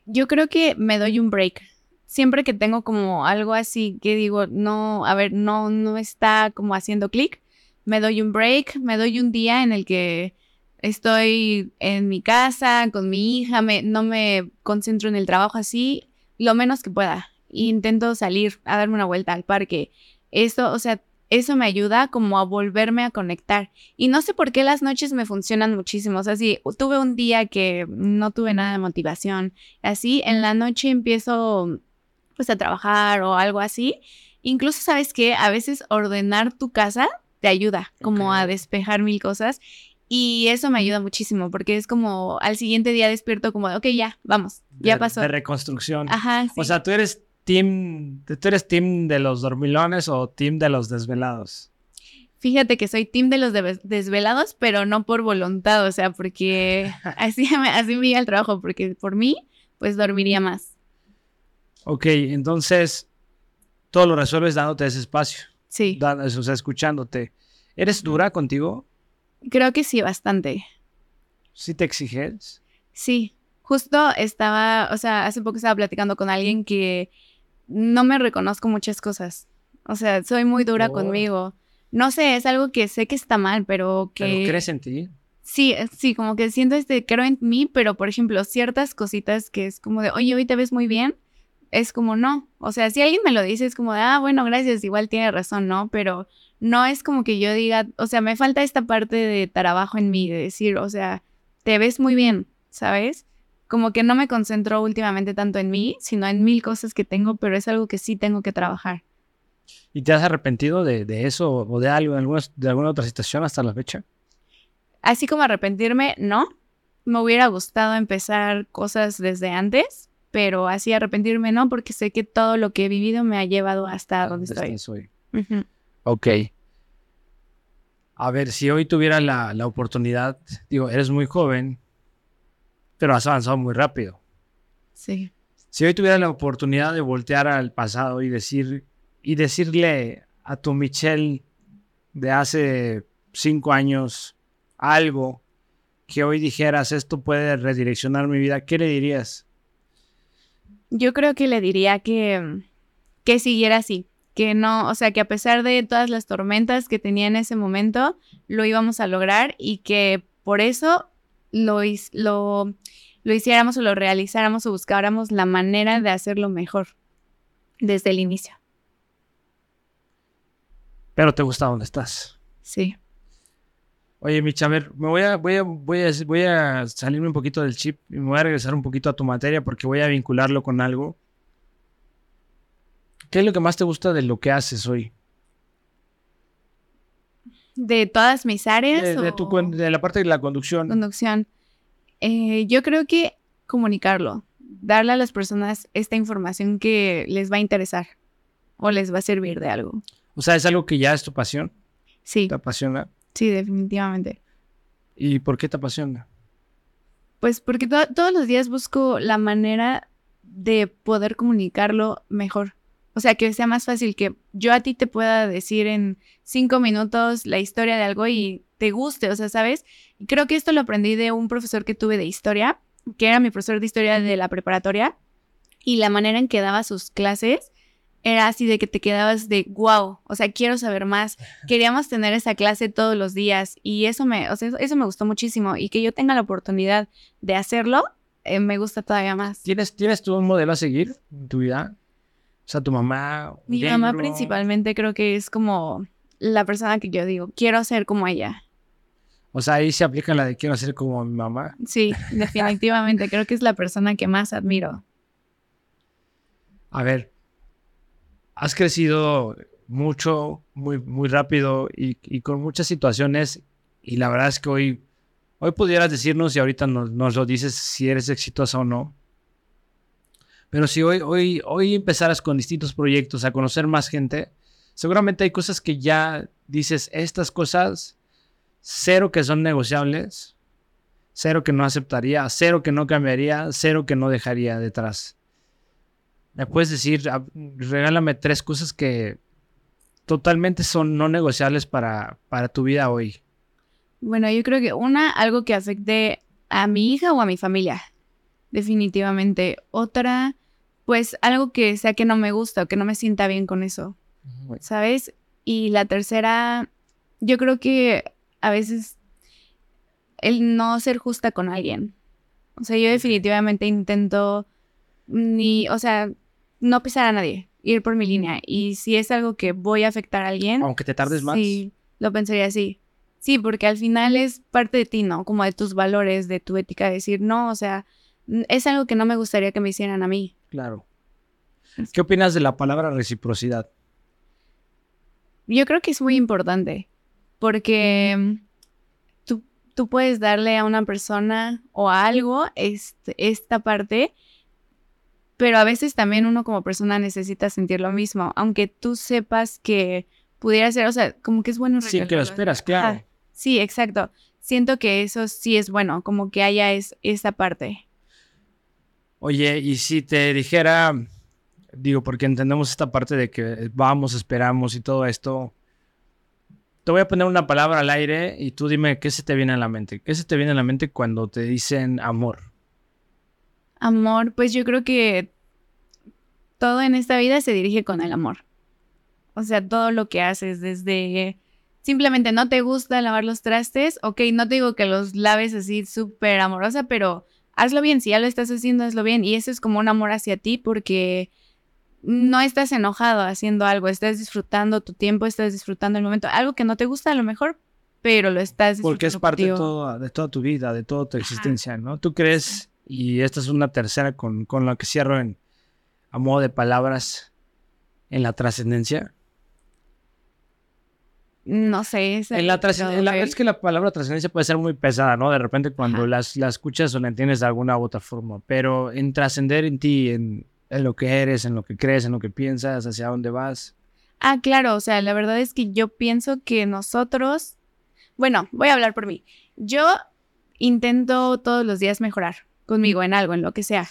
Yo creo que me doy un break. Siempre que tengo como algo así que digo, no, a ver, no, no está como haciendo clic, me doy un break, me doy un día en el que estoy en mi casa con mi hija, me, no me concentro en el trabajo así, lo menos que pueda. Intento salir a darme una vuelta al parque. Eso, o sea, eso me ayuda como a volverme a conectar. Y no sé por qué las noches me funcionan muchísimo. O sea, si tuve un día que no tuve nada de motivación, así, en la noche empiezo pues a trabajar o algo así. Incluso, ¿sabes qué? A veces ordenar tu casa te ayuda como a despejar mil cosas. Y eso me ayuda muchísimo porque es como al siguiente día despierto como, ok, ya, vamos, ya pasó. De reconstrucción. Ajá. O sea, tú eres team, tú eres team de los dormilones o team de los desvelados. Fíjate que soy team de los desvelados, pero no por voluntad, o sea, porque así me, así me el trabajo, porque por mí, pues dormiría más. Ok, entonces todo lo resuelves dándote ese espacio. Sí. o sea, escuchándote. ¿Eres dura contigo? Creo que sí, bastante. ¿Sí te exiges? Sí. Justo estaba, o sea, hace poco estaba platicando con alguien que no me reconozco muchas cosas. O sea, soy muy dura conmigo. No sé, es algo que sé que está mal, pero que... ¿Pero crees en ti? Sí, eh, sí, como que siento este, creo en mí, pero por ejemplo, ciertas cositas que es como de, oye, hoy te ves muy bien, es como no. O sea, si alguien me lo dice, es como de, ah, bueno, gracias, igual tiene razón, ¿no? Pero no es como que yo diga, o sea, me falta esta parte de trabajo en mí, de decir, o sea, te ves muy bien, ¿sabes? como que no me concentro últimamente tanto en mí, sino en mil cosas que tengo, pero es algo que sí tengo que trabajar. ¿Y te has arrepentido de, eso o de algo, de alguna, de alguna otra situación hasta la fecha? Así como arrepentirme, no. Me hubiera gustado empezar cosas desde antes, pero así arrepentirme no, porque sé que todo lo que he vivido me ha llevado hasta donde estoy. Soy. Ok. A ver, si hoy tuviera la, la oportunidad, digo, eres muy joven, pero has avanzado muy rápido. Sí. Si hoy tuviera la oportunidad de voltear al pasado y decir y decirle a tu Michelle de hace cinco años algo que hoy dijeras esto puede redireccionar mi vida, ¿qué le dirías? Yo creo que le diría que, que siguiera así, que no, o sea, que a pesar de todas las tormentas que tenía en ese momento, lo íbamos a lograr y que por eso lo, lo, lo hiciéramos o lo realizáramos o buscáramos la manera de hacerlo mejor desde el inicio. Pero te gusta donde estás. Sí. Oye, Micha, a ver, me voy a, voy a, voy a, voy a salirme un poquito del chip y me voy a regresar un poquito a tu materia porque voy a vincularlo con algo. ¿Qué es lo que más te gusta de lo que haces hoy? de todas mis áreas. De, la parte de la conducción. Conducción. Eh, yo creo que comunicarlo, darle a las personas esta información que les va a interesar o les va a servir de algo. O sea, ¿es algo que ya es tu pasión? Sí. ¿Te apasiona? Sí, definitivamente. ¿Y por qué te apasiona? Pues porque todos los días busco la manera de poder comunicarlo mejor. O sea, que sea más fácil que yo a ti te pueda decir en cinco minutos la historia de algo y te guste, o sea, ¿sabes? creo que esto lo aprendí de un profesor que tuve de historia, que era mi profesor de historia de la preparatoria, y la manera en que daba sus clases era así de que te quedabas de wow, o sea, quiero saber más. Queríamos tener esa clase todos los días y eso me, o sea, eso me gustó muchísimo y que yo tenga la oportunidad de hacerlo, eh, me gusta todavía más. ¿Tienes, ¿Tienes tú un modelo a seguir en tu vida? O sea, tu mamá. Mi mamá principalmente creo que es como la persona que yo digo, quiero ser como ella. O sea, ahí se aplica la de quiero ser como mi mamá. Sí, definitivamente. creo que es la persona que más admiro. A ver, has crecido mucho, muy, muy rápido y, con muchas situaciones. Y la verdad es que hoy, hoy pudieras decirnos y ahorita nos, nos lo dices si eres exitosa o no. Pero si hoy, hoy, hoy empezaras con distintos proyectos a conocer más gente, seguramente hay cosas que ya dices, estas cosas, cero que son negociables, cero que no aceptaría, cero que no cambiaría, cero que no dejaría detrás. ¿Me puedes decir, regálame tres cosas que totalmente son no negociables para, para tu vida hoy? Bueno, yo creo que una, algo que afecte a mi hija o a mi familia definitivamente. Otra, pues algo que sea que no me gusta o que no me sienta bien con eso, ¿sabes? Y la tercera, yo creo que a veces el no ser justa con alguien. O sea, yo definitivamente intento ni, o sea, no pisar a nadie, ir por mi línea. Y si es algo que voy a afectar a alguien. Aunque te tardes más. Sí, lo pensaría así. Sí, porque al final es parte de ti, ¿no? Como de tus valores, de tu ética, decir, no, o sea, es algo que no me gustaría que me hicieran a mí. Claro. ¿Qué opinas de la palabra reciprocidad? Yo creo que es muy importante, porque tú, tú puedes darle a una persona o a algo este, esta parte pero a veces también uno como persona necesita sentir lo mismo, aunque tú sepas que pudiera ser, o sea, como que es bueno. Sí, que lo esperas, claro. sí, exacto. Siento que eso sí es bueno, como que haya es, esa parte. Oye, y si te dijera, digo, porque entendemos esta parte de que vamos, esperamos y todo esto, te voy a poner una palabra al aire y tú dime qué se te viene a la mente. ¿Qué se te viene a la mente cuando te dicen amor? Amor, pues yo creo que todo en esta vida se dirige con el amor. O sea, todo lo que haces desde simplemente no te gusta lavar los trastes, ok, no te digo que los laves así súper amorosa, pero hazlo bien, si ya lo estás haciendo, hazlo bien. Y eso es como un amor hacia ti porque no estás enojado haciendo algo, estás disfrutando tu tiempo, estás disfrutando el momento, algo que no te gusta a lo mejor, pero lo estás disfrutando. Porque es parte de, de toda tu vida, de toda tu existencia, ¿no? ¿Tú crees y esta es una tercera con, con la que cierro en, a modo de palabras en la trascendencia. No sé. En la, es que la palabra trascendencia puede ser muy pesada, ¿no? De repente cuando las, la escuchas o la entiendes de alguna u otra forma. Pero en trascender en ti, en, en, lo que eres, en lo que crees, en lo que piensas, hacia dónde vas. Ah, claro. O sea, la verdad es que yo pienso que nosotros. Bueno, voy a hablar por mí. Yo intento todos los días mejorar conmigo en algo, en lo que sea.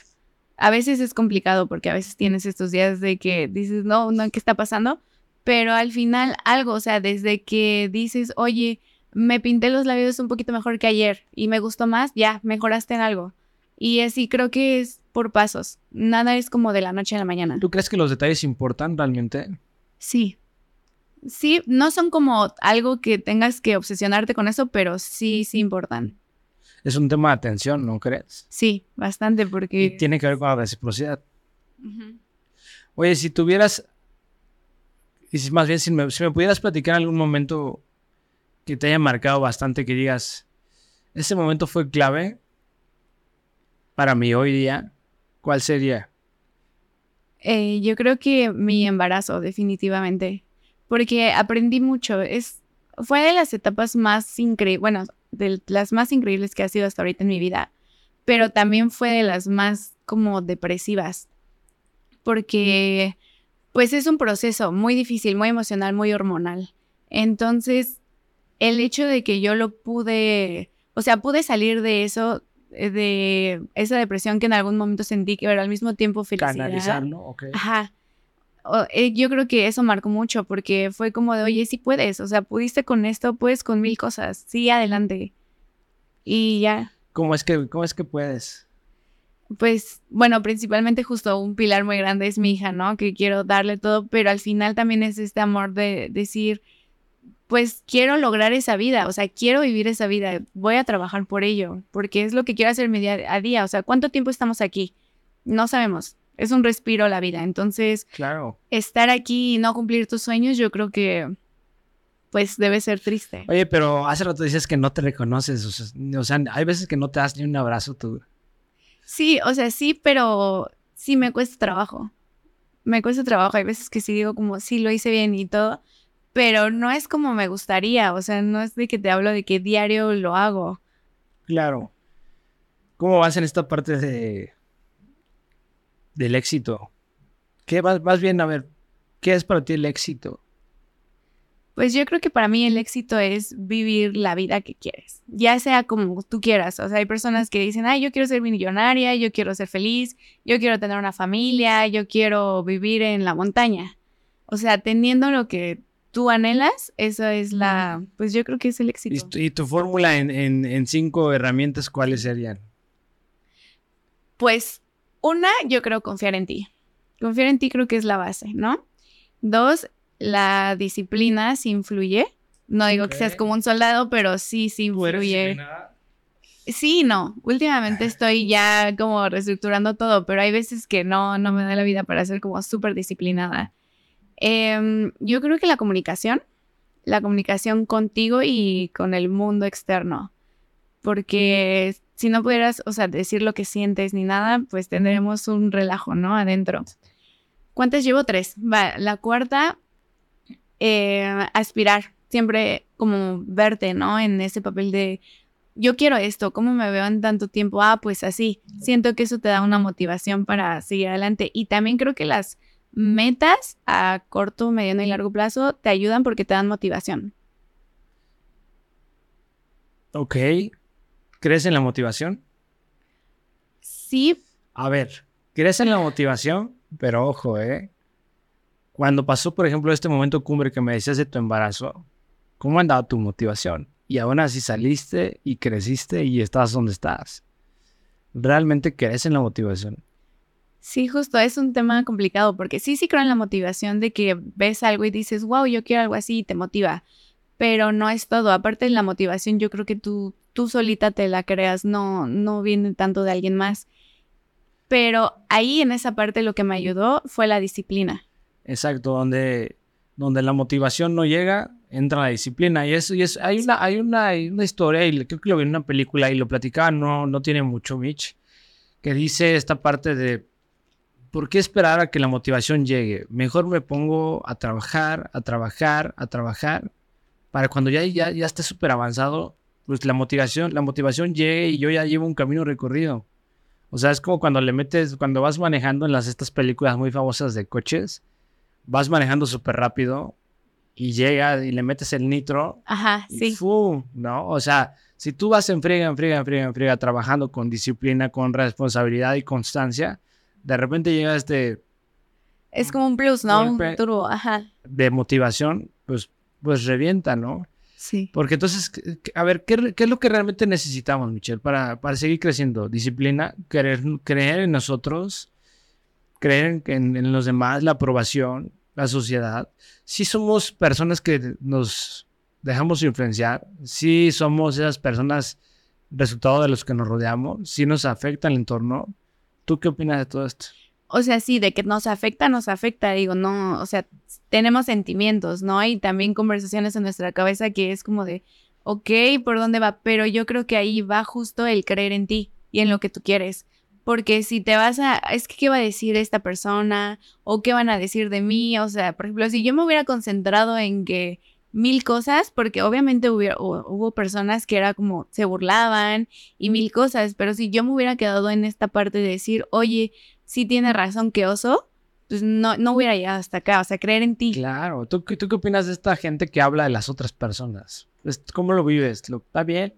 A veces es complicado porque a veces tienes estos días de que dices, no, no, ¿qué está pasando? Pero al final algo, o sea, desde que dices, oye, me pinté los labios un poquito mejor que ayer y me gustó más, ya, mejoraste en algo. Y así creo que es por pasos. Nada es como de la noche a la mañana. ¿Tú crees que los detalles importan realmente? Sí. Sí, no son como algo que tengas que obsesionarte con eso, pero sí, sí importan es un tema de atención, ¿no crees? Sí, bastante, porque... Y tiene que ver con la reciprocidad. Oye, si tuvieras, y si más bien, si me, si me pudieras platicar en algún momento que te haya marcado bastante, que digas, ese momento fue clave para mí hoy día, ¿cuál sería? Eh, yo creo que mi embarazo, definitivamente, porque aprendí mucho. Es, fue de las etapas más increíbles, bueno, de las más increíbles que ha sido hasta ahorita en mi vida, pero también fue de las más como depresivas, porque pues es un proceso muy difícil, muy emocional, muy hormonal. Entonces, el hecho de que yo lo pude, o sea, pude salir de eso, eh, de esa depresión que en algún momento sentí, que era al mismo tiempo felicidad. Canalizarlo, ok. Ajá. Eh, yo creo que eso marcó mucho porque fue como de, oye, sí puedes, o sea, pudiste con esto, puedes con mil cosas, sí, adelante. Y ya. ¿Cómo es que, cómo es que puedes? Pues, bueno, principalmente justo un pilar muy grande es mi hija, ¿no? Que quiero darle todo, pero al final también es este amor de decir, pues quiero lograr esa vida, o sea, quiero vivir esa vida, voy a trabajar por ello, porque es lo que quiero hacer mi día a día, o sea, ¿cuánto tiempo estamos aquí? No sabemos, es un respiro la vida. Entonces, claro. estar aquí y no cumplir tus sueños, yo creo que pues debe ser triste. Oye, pero hace rato dices que no te reconoces, o sea, hay veces que no te das ni un abrazo tú. Sí, o sea, sí, pero sí me cuesta trabajo. Me cuesta trabajo, hay veces que sí digo como, sí, lo hice bien y todo, pero no es como me gustaría, o sea, no es de que te hablo de que diario lo hago. Claro. ¿Cómo vas en esta parte de del éxito? ¿Qué más, más bien, a ver, qué es para ti el éxito? Pues yo creo que para mí el éxito es vivir la vida que quieres, ya sea como tú quieras. O sea, hay personas que dicen, ay, yo quiero ser millonaria, yo quiero ser feliz, yo quiero tener una familia, yo quiero vivir en la montaña. O sea, teniendo lo que tú anhelas, eso es la, pues yo creo que es el éxito. ¿Y tu, fórmula en, en cinco herramientas cuáles serían? Pues una, yo creo confiar en ti. Confiar en ti creo que es la base, ¿no? Dos, la disciplina sí influye. No digo que seas como un soldado, pero sí, sí ¿Tú eres influye. Sí, no. Últimamente estoy ya como reestructurando todo, pero hay veces que no, no me da la vida para ser como súper disciplinada. Em, yo creo que la comunicación, la comunicación contigo y con el mundo externo, porque si no pudieras, o sea, decir lo que sientes ni nada, pues tendremos un relajo, ¿no? Adentro. ¿Cuántas llevo? Tres. Va, la cuarta, eh, aspirar, siempre como verte, ¿no? En ese papel de yo quiero esto, ¿cómo me veo en tanto tiempo? Ah, pues así. Siento que eso te da una motivación para seguir adelante. Y también creo que las metas a corto, mediano y largo plazo te ayudan porque te dan motivación. Ok. ¿Crees en la motivación? Sí, A ver, ¿crees en la motivación? Pero ojo, ¿eh? Cuando pasó, por ejemplo, este momento cumbre que me decías de tu embarazo, ¿cómo andaba tu motivación? Y aún así saliste y creciste y estás donde estás. ¿Realmente crees en la motivación? sí, justo es un tema complicado porque sí, sí creo en la motivación de que ves algo y dices, wow, yo quiero algo así y te motiva. Pero no es todo. Aparte de la motivación, yo creo que tú, tú solita te la creas, no, no viene tanto de alguien más. Pero ahí en esa parte lo que me ayudó fue la disciplina. Exacto, donde, donde la motivación no llega, entra la disciplina. Y eso, y es, hay una, hay una, hay una historia, y creo que lo vi en una película y lo platicaba, no, no tiene mucho, Mitch, que dice esta parte de ¿por qué esperar a que la motivación llegue? Mejor me pongo a trabajar, a trabajar, a trabajar, para cuando ya, ya, ya esté súper avanzado, pues la motivación, la motivación llegue y yo ya llevo un camino recorrido. O sea, es como cuando le metes, cuando vas manejando en las estas películas muy famosas de coches, vas manejando súper rápido y llega y le metes el nitro Ajá, y sí. ¡fu! ¿no? O sea, si tú vas en friega, en friega, en friega, en friega, trabajando con disciplina, con responsabilidad y constancia, de repente llega este Es como un plus, ¿no? Un turbo, ajá. de motivación, pues, pues revienta, ¿no? Sí. Porque entonces, ¿qué- qué- a ver, ¿qué, es lo que realmente necesitamos, Michelle, para, para seguir creciendo? Disciplina, creer, creer en nosotros, creer en, en- los demás, la aprobación, la sociedad. Si somos personas que nos dejamos influenciar, si somos esas personas resultado de los que nos rodeamos, si nos afecta el entorno. ¿Tú qué opinas de todo esto? O sea, sí, de que nos afecta, nos afecta, digo, no, o sea, tenemos sentimientos, ¿no? Y también conversaciones en nuestra cabeza que es como de, ok, ¿por dónde va? Pero yo creo que ahí va justo el creer en ti y en lo que tú quieres. Porque si te vas a, es que, ¿qué va a decir esta persona? ¿O qué van a decir de mí? O sea, por ejemplo, si yo me hubiera concentrado en que mil cosas, porque obviamente hubiera- hu- hubo personas que era como, se burlaban y mil cosas, pero si yo me hubiera quedado en esta parte de decir, oye, sí tiene razón que oso, pues no, no hubiera llegado hasta acá, o sea, creer en ti. Claro, ¿tú, qué- ¿tú qué opinas de esta gente que habla de las otras personas? ¿Cómo lo vives? ¿Lo, ¿Está bien?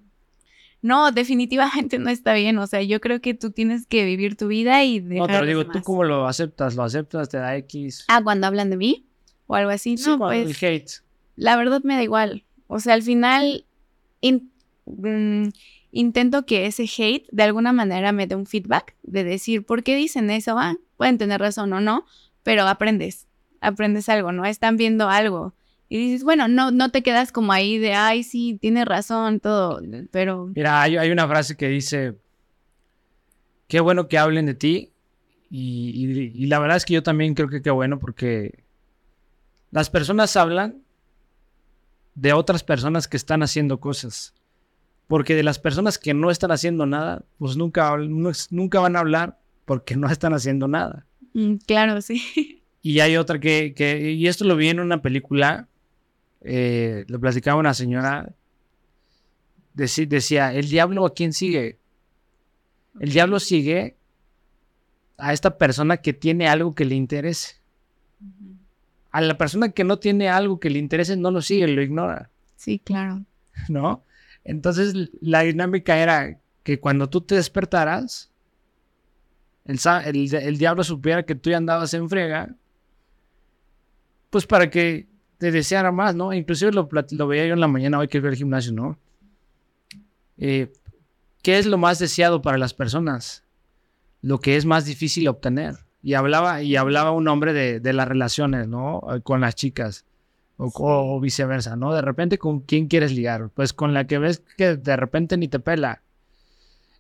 No, definitivamente no está bien, o sea, yo creo que tú tienes que vivir tu vida y dejar No, te lo digo, ¿tú cómo lo aceptas? ¿Lo aceptas? ¿Te da X? Ah, cuando hablan de mí o algo así, Sí, no, pues el hate. la verdad me da igual. O sea, al final in- mm, intento que ese hate de alguna manera me dé un feedback de decir, ¿por qué dicen eso? Ah, pueden tener razón o no, pero aprendes, aprendes algo, ¿no? Están viendo algo. Y dices, bueno, no, no te quedas como ahí de, ay, sí, tiene razón, todo, pero Mira, hay, una frase que dice, qué bueno que hablen de ti. Y- y la verdad es que yo también creo que qué bueno porque las personas hablan de otras personas que están haciendo cosas. Porque de las personas que no están haciendo nada, pues nunca, no nunca van a hablar porque no están haciendo nada. mm, claro, sí. Y hay otra que, que- y esto lo vi en una película, eh, lo platicaba una señora, decía, el diablo a quién sigue? El diablo sigue a esta persona que tiene algo que le interese. A la persona que no tiene algo que le interese no lo sigue, lo ignora, Sí, claro. ¿no? Entonces la dinámica era que cuando tú te despertaras, el, diablo supiera que tú ya andabas en frega, pues para que te deseara más, ¿no? Inclusive lo, veía yo en la mañana hoy que fui al gimnasio, ¿no? Eh, ¿Qué es lo más deseado para las personas? lo que es más difícil obtener. Y hablaba, y hablaba un hombre de las relaciones, ¿no? Con las chicas. O, o, viceversa, ¿no? De repente, ¿con quién quieres ligar? Pues con la que ves que de repente ni te pela.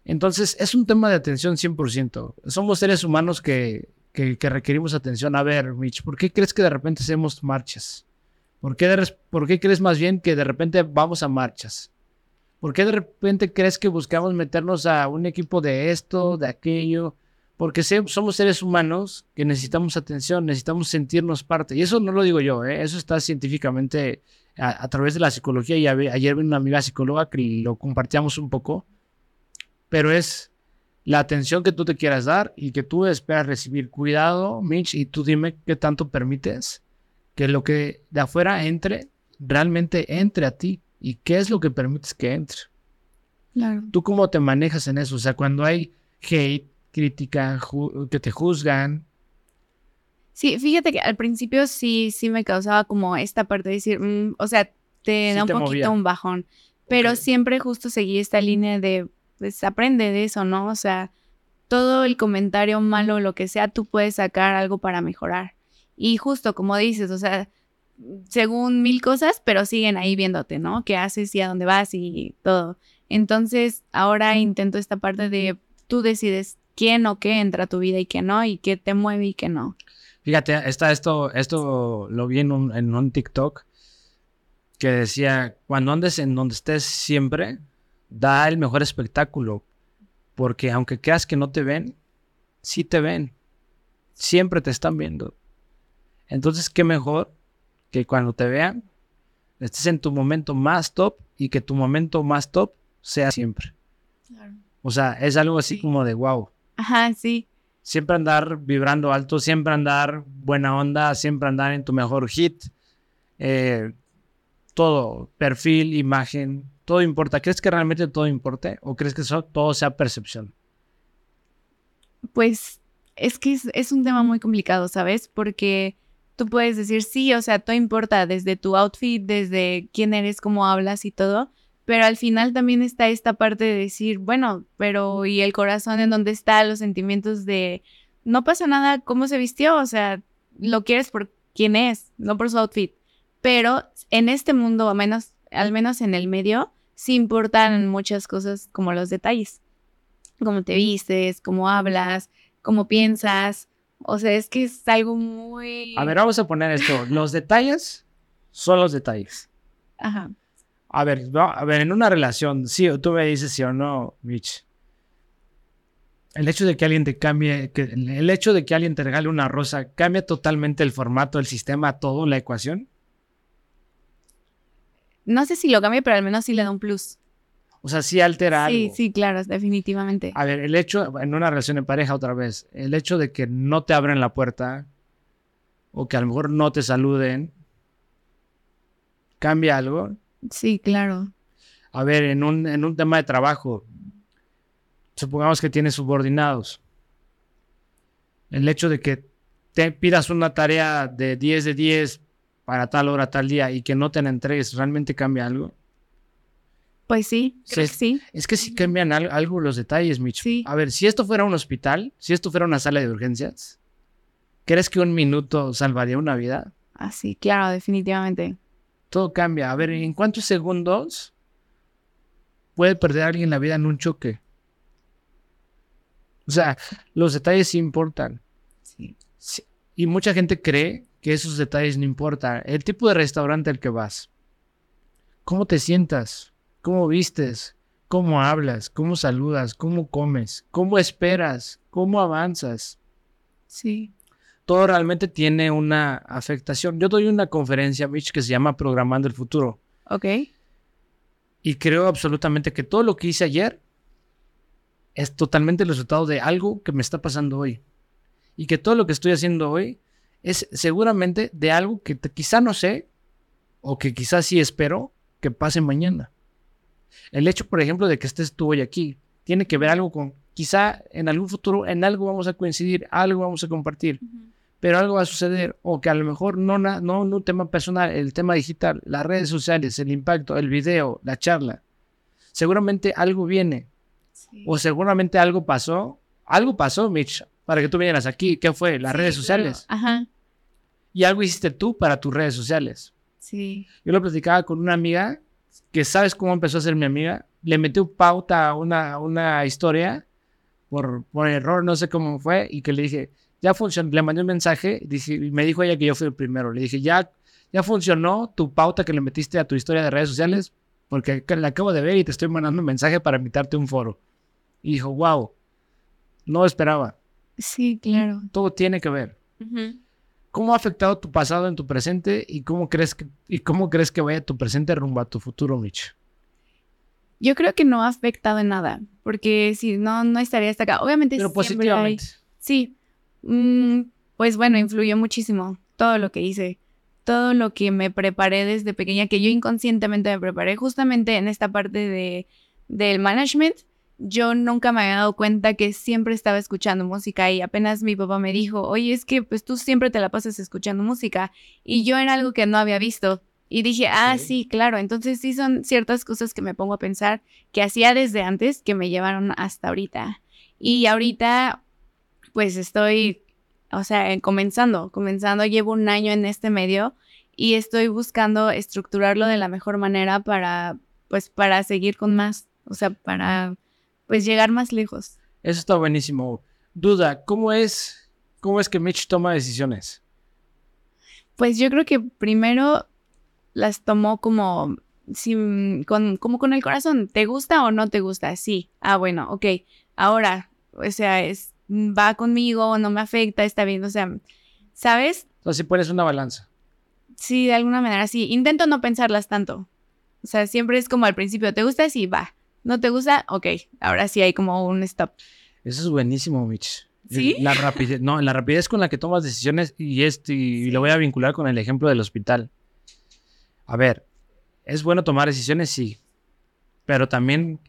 Entonces, es un tema de atención 100%. Somos seres humanos que, que, requerimos atención. A ver, Mitch, ¿por qué crees que de repente hacemos marchas? ¿Por qué, ¿Por qué crees más bien que de repente vamos a marchas? ¿Por qué de repente crees que buscamos meternos a un equipo de esto, de aquello? Porque somos seres humanos que necesitamos atención, necesitamos sentirnos parte. Y eso no lo digo yo, ¿eh? eso está científicamente a, través de la psicología. Y ayer vino una amiga psicóloga que lo compartíamos un poco. Pero es la atención que tú te quieras dar y que tú esperas recibir. Cuidado, Mitch, y tú dime qué tanto permites que lo que de afuera entre, realmente entre a ti. ¿Y qué es lo que permites que entre? Claro. ¿Tú cómo te manejas en eso? O sea, cuando hay hate, crítica, que te juzgan. Sí, fíjate que al principio sí, sí me causaba como esta parte de decir, mm, o sea, te da un poquito un bajón, pero siempre justo seguí esta línea de, pues aprende de eso, ¿no? O sea, todo el comentario malo, lo que sea, tú puedes sacar algo para mejorar. Y justo como dices, o sea, según mil cosas, pero siguen ahí viéndote, ¿no? ¿Qué haces y a dónde vas y todo. Entonces, ahora intento esta parte de tú decides quién o qué entra a tu vida y qué no, y qué te mueve y qué no. Fíjate, está esto, esto lo vi en un, en un TikTok que decía, cuando andes en donde estés siempre, da el mejor espectáculo, porque aunque creas que no te ven, sí te ven, siempre te están viendo. Entonces, qué mejor que cuando te vean, estés en tu momento más top y que tu momento más top sea siempre. O sea, es algo así como de wow. Ajá, sí. Siempre andar vibrando alto, siempre andar buena onda, siempre andar en tu mejor hit. Eh, todo, perfil, imagen, todo importa. ¿Crees que realmente todo importe o crees que eso, todo sea percepción? Pues es que es, un tema muy complicado, ¿sabes? Porque tú puedes decir, sí, o sea, todo importa, desde tu outfit, desde quién eres, cómo hablas y todo, pero al final también está esta parte de decir, bueno, pero ¿y el corazón en dónde está? Los sentimientos de, no pasa nada cómo se vistió, o sea, lo quieres por quién es, no por su outfit. Pero en este mundo, al menos, al menos en el medio, sí importan muchas cosas como los detalles. Cómo te vistes, cómo hablas, cómo piensas. O sea, es que es algo muy... A ver, vamos a poner esto. Los detalles son los detalles. Ajá. A ver, a ver, en una relación, sí, tú me dices sí o no, Mitch. El hecho de que alguien te cambie, que, el hecho de que alguien te regale una rosa, ¿cambia totalmente el formato, el sistema, todo, la ecuación? No sé si lo cambia, pero al menos sí le da un plus. O sea, sí altera sí, Sí, claro, definitivamente. A ver, el hecho, en una relación de pareja otra vez, el hecho de que no te abren la puerta o que a lo mejor no te saluden, ¿cambia algo? Sí, claro. A ver, en un, en un tema de trabajo, supongamos que tienes subordinados. El hecho de que te pidas una tarea de 10 de 10 para tal hora, tal día y que no te la entregues, ¿realmente cambia algo? Pues sí, sí. Es que sí cambian algo, los detalles, Mitch. A ver, si esto fuera un hospital, si esto fuera una sala de urgencias, ¿crees que un minuto salvaría una vida? Ah, sí, claro, definitivamente todo cambia. A ver, ¿en cuántos segundos puede perder a alguien la vida en un choque? O sea, los detalles sí importan. Sí. Y mucha gente cree que esos detalles no importan. El tipo de restaurante al que vas. ¿Cómo te sientas? ¿Cómo vistes? ¿Cómo hablas? ¿Cómo saludas? ¿Cómo comes? ¿Cómo esperas? ¿Cómo avanzas? Sí todo realmente tiene una afectación. Yo doy una conferencia, Mitch, que se llama Programando el Futuro. Ok. Y creo absolutamente que todo lo que hice ayer es totalmente el resultado de algo que me está pasando hoy. Y que todo lo que estoy haciendo hoy es seguramente de algo que quizá no sé o que quizá sí espero que pase mañana. El hecho, por ejemplo, de que estés tú hoy aquí tiene que ver algo con, quizá en algún futuro, en algo vamos a coincidir, algo vamos a compartir pero algo va a suceder, o que a lo mejor no, no, no un tema personal, el tema digital, las redes sociales, el impacto, el video, la charla, seguramente algo viene, o seguramente algo pasó algo pasó, Mitch, para que tú vinieras aquí. ¿Qué fue? Las Sí, redes claro. sociales. Ajá. Y algo hiciste tú para tus redes sociales. Sí. Yo lo platicaba con una amiga que sabes cómo empezó a ser mi amiga. Le metió pauta a una, una historia por, por error, no sé cómo fue, y que le dije, ya funcionó. Le mandé un mensaje dije, y me dijo ella que yo fui el primero. Le dije, ya, ya funcionó tu pauta que le metiste a tu historia de redes sociales, porque la acabo de ver y te estoy mandando un mensaje para invitarte a un foro. Y dijo, wow, no esperaba. Sí, claro. Todo tiene que ver. ¿Cómo ha afectado tu pasado en tu presente y cómo crees que, y cómo crees que vaya tu presente rumbo a tu futuro, Mitch? Yo creo que no ha afectado en nada, porque si no, no estaría hasta acá. Obviamente Pero siempre hay- positivamente. Sí, pues bueno, influyó muchísimo todo lo que hice, todo lo que me preparé desde pequeña, que yo inconscientemente me preparé justamente en esta parte de, del management. Yo nunca me había dado cuenta que siempre estaba escuchando música y apenas mi papá me dijo, oye, es que pues tú siempre te la pasas escuchando música y yo era algo que no había visto. Y dije, ah, Ok. sí, claro. Entonces sí son ciertas cosas que me pongo a pensar que hacía desde antes que me llevaron hasta ahorita. Y ahorita, pues estoy, o sea, comenzando, comenzando, llevo un año en este medio y estoy buscando estructurarlo de la mejor manera para, pues, para seguir con más, o sea, para, pues, llegar más lejos. Eso está buenísimo. Duda, ¿cómo es, cómo es que Mitch toma decisiones? Pues yo creo que primero las tomó como, sin, con, como con el corazón. ¿Te gusta o no te gusta? Sí. Ah, bueno, ok. Ahora, o sea, es, va conmigo, no me afecta, está bien. O sea, ¿sabes? Sea, si pones una balanza. Sí, de alguna manera sí. Intento no pensarlas tanto. O sea, siempre es como al principio, ¿te gusta? Sí, va. ¿No te gusta? Ok. Ahora sí hay como un stop. Eso es buenísimo, Mitch. ¿Sí? La rapidez, no, la rapidez con la que tomas decisiones y este, y lo voy a vincular con el ejemplo del hospital. A ver, es bueno tomar decisiones, sí, pero también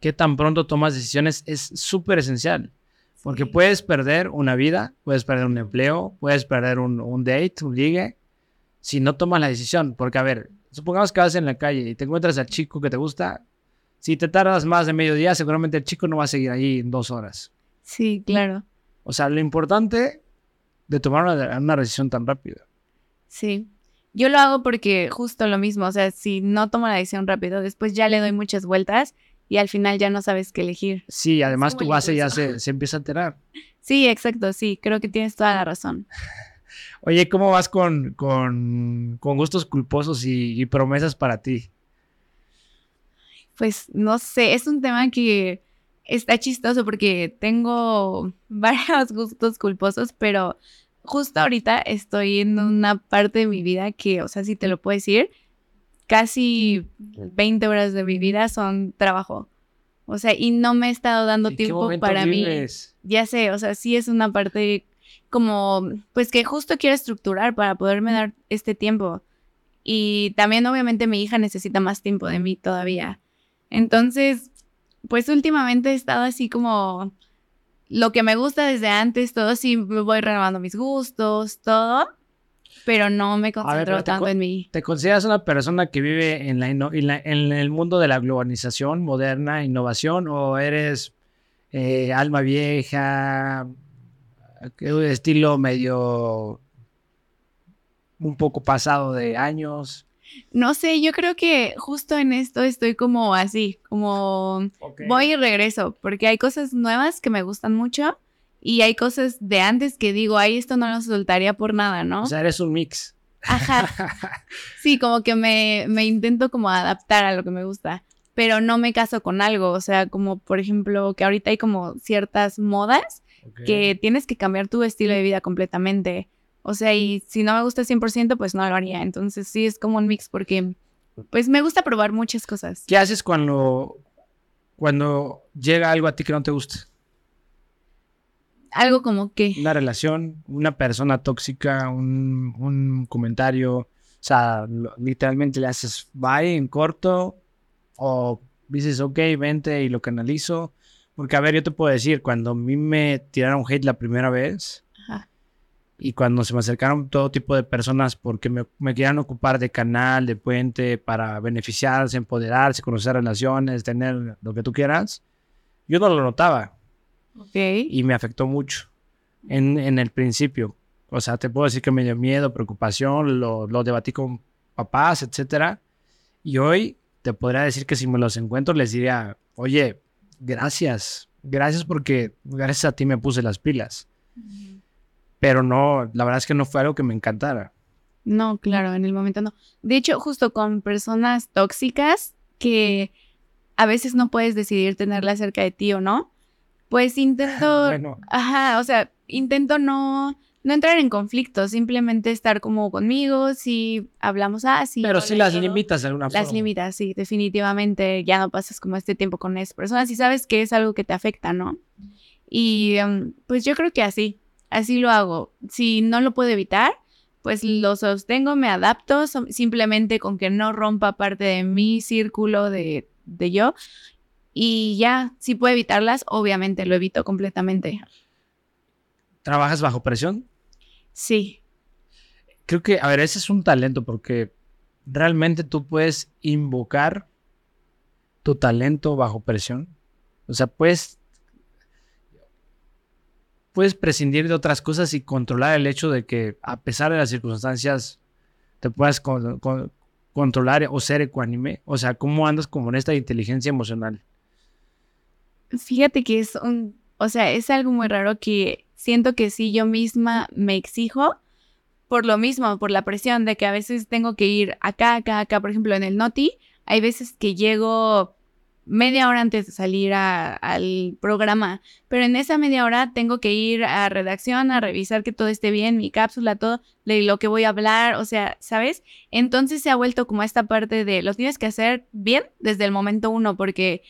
qué tan pronto tomas decisiones es súper esencial, porque puedes perder una vida, puedes perder un empleo, puedes perder un, un date, un ligue, si no tomas la decisión, porque a ver, supongamos que vas en la calle y te encuentras al chico que te gusta, si te tardas más de medio día, seguramente el chico no va a seguir ahí en dos horas. Sí, claro. O sea, lo importante de tomar una, una decisión tan rápida. Sí. Yo lo hago porque justo lo mismo, o sea, si no tomo la decisión rápido, después ya le doy muchas vueltas y al final ya no sabes qué elegir. Sí, además tu base ya se, se empieza a alterar. Sí, exacto, sí, creo que tienes toda la razón. Oye, ¿cómo vas con, con, con gustos culposos y, y promesas para ti? Pues no sé, es un tema que está chistoso porque tengo varios gustos culposos, pero justo ahorita estoy en una parte de mi vida que, o sea, si te lo puedo decir, casi 20 horas de mi vida son trabajo. O sea, y no me he estado dando ¿En qué tiempo para mí. Ya sé, o sea, sí es una parte como, pues que justo quiero estructurar para poderme dar este tiempo. Y también obviamente mi hija necesita más tiempo de mí todavía. Entonces, pues últimamente he estado así como lo que me gusta desde antes, todo sí me voy renovando mis gustos, todo, pero no me concentro tanto co- en mí. ¿Te consideras una persona que vive en, la, en, la- en el mundo de la globalización moderna, innovación, o eres eh, alma vieja, eh, estilo medio un poco pasado de años? No sé, yo creo que justo en esto estoy como así, como Voy y regreso, porque hay cosas nuevas que me gustan mucho y hay cosas de antes que digo, ay, esto no lo soltaría por nada, ¿no? O sea, eres un mix. Ajá. Sí, como que me, me intento como adaptar a lo que me gusta, pero no me caso con algo, o sea, como por ejemplo que ahorita hay como ciertas modas que tienes que cambiar tu estilo de vida completamente. O sea, y si no me gusta 100%, pues no lo haría. Entonces sí es como un mix porque pues me gusta probar muchas cosas. ¿Qué haces cuando, cuando llega algo a ti que no te gusta? Algo como que... Una relación, una persona tóxica, un, un comentario. O sea, lo- literalmente le haces bye en corto o dices, ok, vente y lo canalizo. Porque, a ver, yo te puedo decir, cuando a mí me tiraron hate la primera vez Ajá. y cuando se me acercaron todo tipo de personas porque me, me querían ocupar de canal, de puente para beneficiarse, empoderarse, conocer relaciones, tener lo que tú quieras, yo no lo notaba. Ok. y me afectó mucho en, en el principio. O sea, te puedo decir que me dio miedo, preocupación, lo, lo debatí con papás, etcétera. Y hoy te podría decir que si me los encuentro les diría, oye, gracias, gracias porque gracias a ti me puse las pilas. Pero no, la verdad es que no fue algo que me encantara. No, claro, en el momento no. De hecho, justo con personas tóxicas que a veces no puedes decidir tenerla cerca de ti o no, pues intento, Bueno, ajá, o sea, intento no, no entrar en conflicto, simplemente estar como conmigo, si hablamos así. pero sí las limitas de alguna Las forma. limitas, sí, definitivamente ya no pasas como este tiempo con esas personas y sabes que es algo que te afecta, ¿no? Y em, pues yo creo que así, así lo hago. Si no lo puedo evitar, pues lo sostengo, me adapto, so- simplemente con que no rompa parte de mi círculo de, de yo. Y ya, si puedo evitarlas, obviamente lo evito completamente. ¿Trabajas bajo presión? Sí, Creo que, a ver, ese es un talento porque realmente tú puedes invocar tu talento bajo presión. O sea, puedes, puedes prescindir de otras cosas y controlar el hecho de que a pesar de las circunstancias te puedas con- con- controlar o ser ecuánime. O sea, ¿cómo andas como en esta inteligencia emocional? Fíjate que es un, o sea, es algo muy raro que siento que sí yo misma me exijo por lo mismo, por la presión de que a veces tengo que ir acá, acá, acá, por ejemplo, en el Noti, hay veces que llego media hora antes de salir al programa, pero en esa media hora tengo que ir a redacción a revisar que todo esté bien, mi cápsula, todo, lo que voy a hablar, o sea, ¿sabes? Entonces se ha vuelto como esta parte de lo tienes que hacer bien desde el momento uno, porque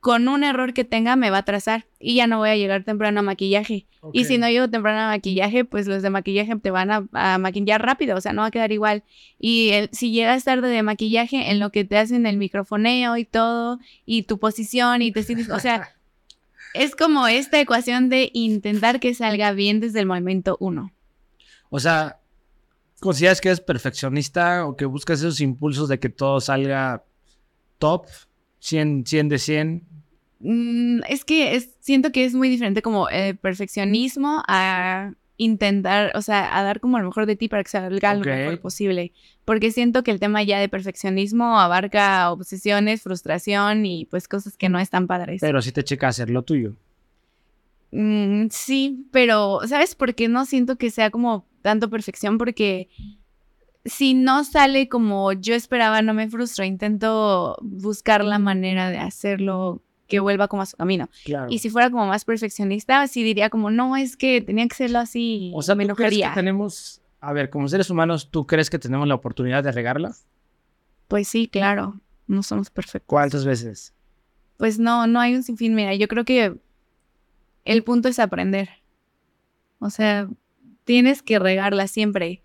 con un error que tenga me va a atrasar y ya no voy a llegar temprano a maquillaje. Y si no llego temprano a maquillaje, pues los de maquillaje te van a, a maquillar rápido, o sea, no va a quedar igual. Y el- si llegas tarde de maquillaje, en lo que te hacen el microfoneo y todo, y tu posición, y te sientes, o sea, es como esta ecuación de intentar que salga bien desde el momento uno. O sea, ¿consideras que eres perfeccionista o que buscas esos impulsos de que todo salga top, 100, 100 de 100? Mm, es que es, siento que es muy diferente como el perfeccionismo a intentar, o sea, a dar como lo mejor de ti para que salga Ok. lo mejor posible. Porque siento que el tema ya de perfeccionismo abarca obsesiones, frustración y pues cosas que no están padres. Pero sí te checa hacer lo tuyo. Mm, sí, pero ¿sabes por qué no siento que sea como tanto perfección? Porque si no sale como yo esperaba, no me frustro. Intento buscar la manera de hacerlo que vuelva como a su camino. Claro. Y si fuera como más perfeccionista, sí diría como, no, es que tenía que serlo así. o sea, me ¿tú crees que tenemos, a ver, como seres humanos, ¿tú crees que tenemos la oportunidad de regarla? Pues sí, claro, no somos perfectos. ¿Cuántas veces? Pues no, no hay un sinfín. Mira, yo creo que el punto es aprender. O sea, tienes que regarla siempre,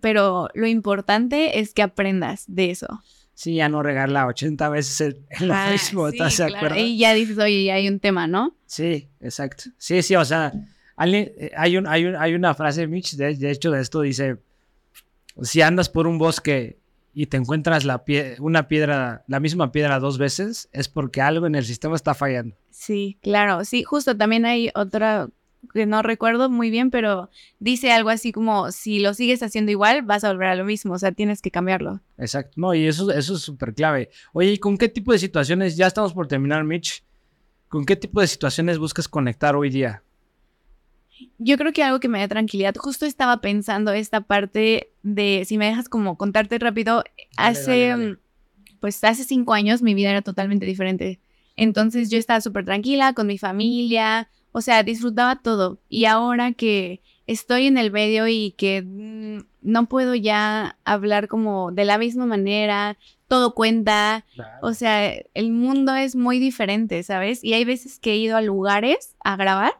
pero lo importante es que aprendas de eso. Sí, ya no regarla 80 veces en, en lo Ah, mismo, sí, ¿estás de claro. Y ya dices, oye, ya hay un tema, ¿no? Sí, exacto. Sí, sí, o sea, eh, hay, un, hay, un- hay una frase, Mitch, de, de hecho, de esto dice, si andas por un bosque y te encuentras la pie- una piedra, la misma piedra dos veces, es porque algo en el sistema está fallando. Sí, claro. Sí, justo también hay otra que no recuerdo muy bien, pero dice algo así como, si lo sigues haciendo igual, vas a volver a lo mismo, o sea, tienes que cambiarlo. Exacto. No, y eso, eso es súper clave. Oye, ¿y con qué tipo de situaciones, ya estamos por terminar, Mitch, con qué tipo de situaciones buscas conectar hoy día? Yo creo que algo que me da tranquilidad, justo estaba pensando esta parte de, si me dejas como contarte rápido, hace, dale, dale. pues hace cinco años mi vida era totalmente diferente. Entonces yo estaba súper tranquila con mi familia, o sea, disfrutaba todo. Y ahora que estoy en el medio y que mm, no puedo ya hablar como de la misma manera, todo cuenta, o sea, el mundo es muy diferente, ¿sabes? Y hay veces que he ido a lugares a grabar,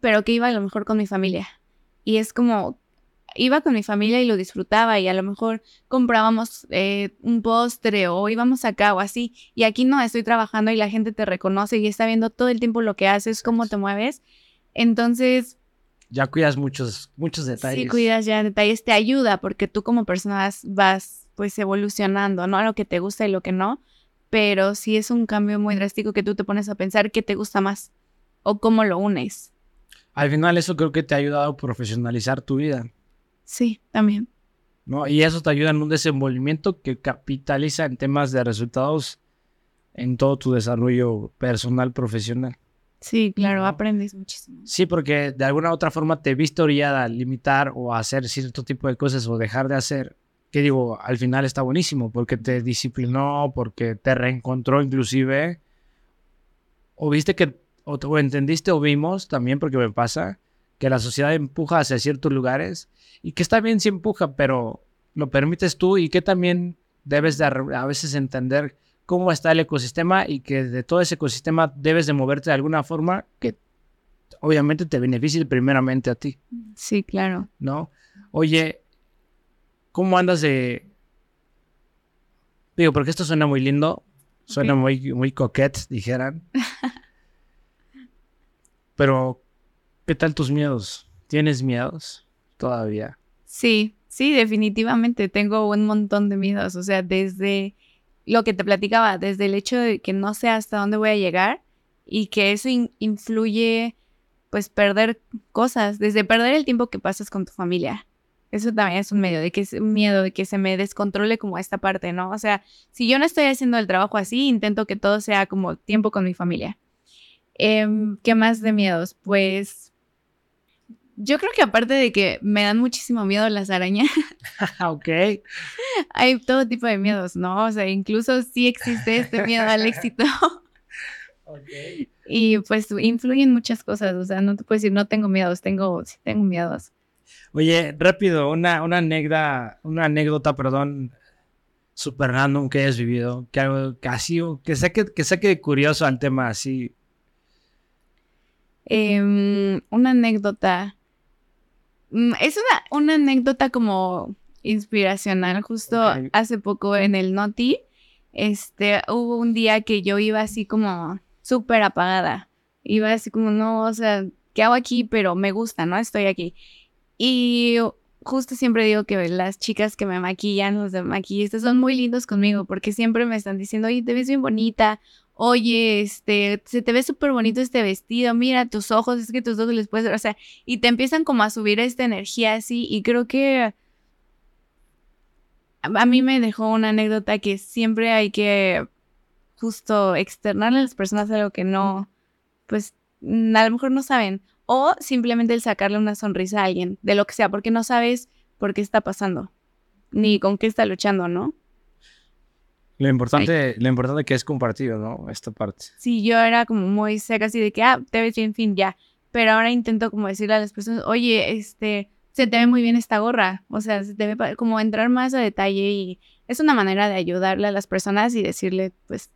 pero que iba a lo mejor con mi familia. Y es como, iba con mi familia y lo disfrutaba y a lo mejor comprábamos eh, un postre o íbamos acá o así. Y aquí no, estoy trabajando y la gente te reconoce y está viendo todo el tiempo lo que haces, cómo te mueves. Entonces, Ya cuidas muchos, muchos detalles. Sí, cuidas ya detalles, te ayuda porque tú como persona vas, vas, pues evolucionando, ¿no? A lo que te gusta y lo que no, pero sí es un cambio muy drástico que tú te pones a pensar qué te gusta más. o cómo lo unes. Al final eso creo que te ha ayudado a profesionalizar tu vida. Sí, también. ¿no? Y eso te ayuda en un desenvolvimiento que capitaliza en temas de resultados en todo tu desarrollo personal, profesional. Sí, claro, aprendes muchísimo. Sí, porque de alguna u otra forma te viste orillada a limitar o a hacer cierto tipo de cosas o dejar de hacer, que digo, al final está buenísimo, porque te disciplinó, porque te reencontró inclusive, o viste que, o, o entendiste o vimos también, porque me pasa, que la sociedad empuja hacia ciertos lugares y que está bien si empuja, pero lo permites tú y que también debes de a veces entender cómo está el ecosistema y que de todo ese ecosistema debes de moverte de alguna forma que obviamente te beneficie primeramente a ti. Sí, claro. ¿No? Oye, ¿cómo andas de... Digo, porque esto suena muy lindo, suena muy, muy dijeran. Pero, ¿qué tal tus miedos? ¿Tienes miedos todavía? Sí, sí, definitivamente tengo un montón de miedos. O sea, desde lo que te platicaba, desde el hecho de que no sé hasta dónde voy a llegar y que eso influye, pues, perder cosas, desde perder el tiempo que pasas con tu familia. Eso también es un medio de que es un miedo de que se me descontrole como esta parte, ¿no? O sea, si yo no estoy haciendo el trabajo así, intento que todo sea como tiempo con mi familia. Em, ¿Qué más de miedos? Pues yo creo que aparte de que me dan muchísimo miedo las arañas. ok. Hay todo tipo de miedos, ¿no? O sea, incluso sí existe este miedo al éxito. okay. Y pues influyen muchas cosas. O sea, no te puedo decir no tengo miedos, tengo, sí tengo miedos. Oye, rápido, una, una anécdota, una anécdota, perdón, super random que hayas vivido, que algo casi, que saque, que saque curioso al tema así. Eh, una anécdota. Mm, es una, una anécdota como inspiracional. Justo hace poco en el Noti, este, hubo un día que yo iba así como súper apagada. Iba así como, no, o sea, ¿qué hago aquí? Pero me gusta, ¿no? Estoy aquí. Y justo siempre digo que las chicas que me maquillan, los de maquillistas, son muy lindos conmigo porque siempre me están diciendo, oye, te ves bien bonita, oye, este, se te ve súper bonito este vestido, mira tus ojos, es que tus ojos les puedes, o sea, y te empiezan como a subir esta energía así y creo que a mí me dejó una anécdota que siempre hay que justo externarle a las personas algo que no, pues a lo mejor no saben o simplemente el sacarle una sonrisa a alguien, de lo que sea, porque no sabes por qué está pasando, ni con qué está luchando, ¿no? Lo importante, lo importante que es compartido, ¿no? Esta parte. Sí, yo era como muy seca, así de que, ah, te ves bien, fin, ya. Pero ahora intento como decirle a las personas, oye, este, se te ve muy bien esta gorra. O sea, se te ve como entrar más a detalle y es una manera de ayudarle a las personas y decirle, pues,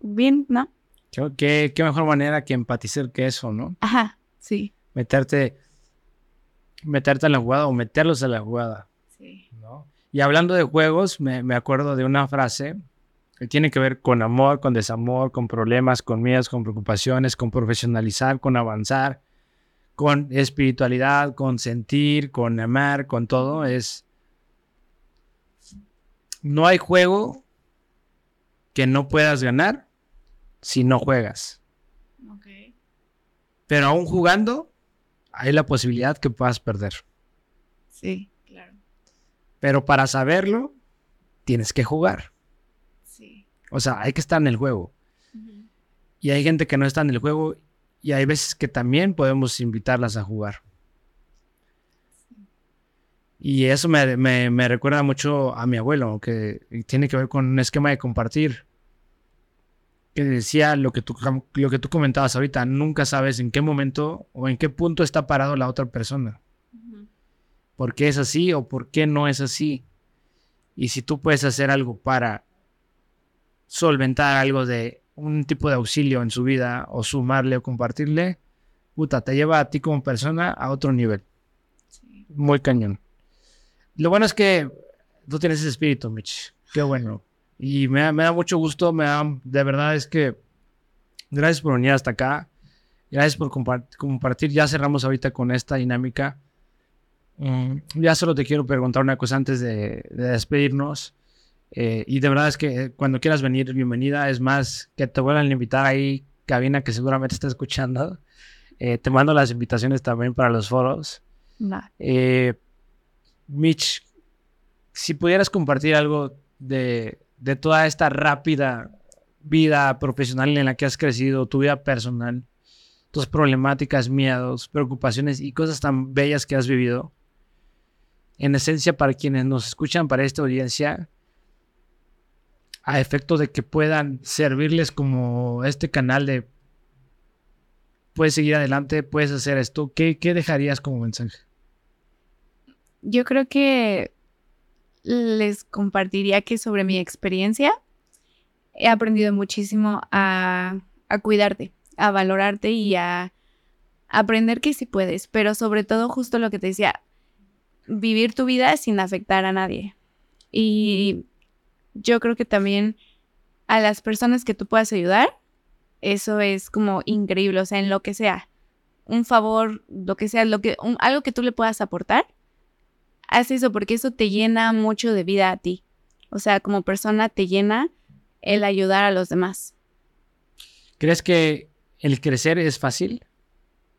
bien, ¿no? Qué, qué mejor manera que empatizar que eso, ¿no? Ajá, sí. Meterte, meterte en la jugada o meterlos en la jugada. Sí. ¿no? Y hablando de juegos, me, me acuerdo de una frase que tiene que ver con amor, con desamor, con problemas, con miedos, con preocupaciones, con profesionalizar, con avanzar, con espiritualidad, con sentir, con amar, con todo. Es. No hay juego que no puedas ganar si no juegas. Okay. Pero aún jugando, hay la posibilidad que puedas perder. Sí, claro. Pero para saberlo, tienes que jugar. O sea, hay que estar en el juego. Uh -huh. Y hay gente que no está en el juego y hay veces que también podemos invitarlas a jugar. Y eso me, me, me, recuerda mucho a mi abuelo, que tiene que ver con un esquema de compartir. Que decía lo que, tú, lo que tú comentabas ahorita, nunca sabes en qué momento o en qué punto está parado la otra persona. Uh -huh. ¿Por qué es así o por qué no es así? Y si tú puedes hacer algo para solventar algo de un tipo de auxilio en su vida o sumarle o compartirle, puta, te lleva a ti como persona a otro nivel. Sí. Muy cañón. Lo bueno es que tú tienes ese espíritu, Mitch. Qué bueno. Y me da, me da mucho gusto, me da, de verdad es que gracias por venir hasta acá. Gracias por compart compartir. Ya cerramos ahorita con esta dinámica. Mm, ya solo te quiero preguntar una cosa antes de, de despedirnos. Eh, y de verdad es que cuando quieras venir, bienvenida. Es más, que te vuelvan a invitar ahí, cabina que seguramente está escuchando. Eh, te mando las invitaciones también para los foros. Eh, Mitch, si pudieras compartir algo de, de toda esta rápida vida profesional en la que has crecido, tu vida personal, tus problemáticas, miedos, preocupaciones y cosas tan bellas que has vivido. En esencia, para quienes nos escuchan, para esta audiencia, a efecto de que puedan servirles como este canal de puedes seguir adelante, puedes hacer esto, ¿qué, qué dejarías como mensaje? Yo creo que les compartiría que sobre mi experiencia he aprendido muchísimo a, a cuidarte, a valorarte y a aprender que sí puedes, pero sobre todo justo lo que te decía, vivir tu vida sin afectar a nadie. Y yo creo que también a las personas que tú puedas ayudar, eso es como increíble, o sea, en lo que sea, un favor, lo que sea, lo que, algo que tú le puedas aportar, haz eso porque eso te llena mucho de vida a ti. O sea, como persona te llena el ayudar a los demás. ¿Crees que el crecer es fácil?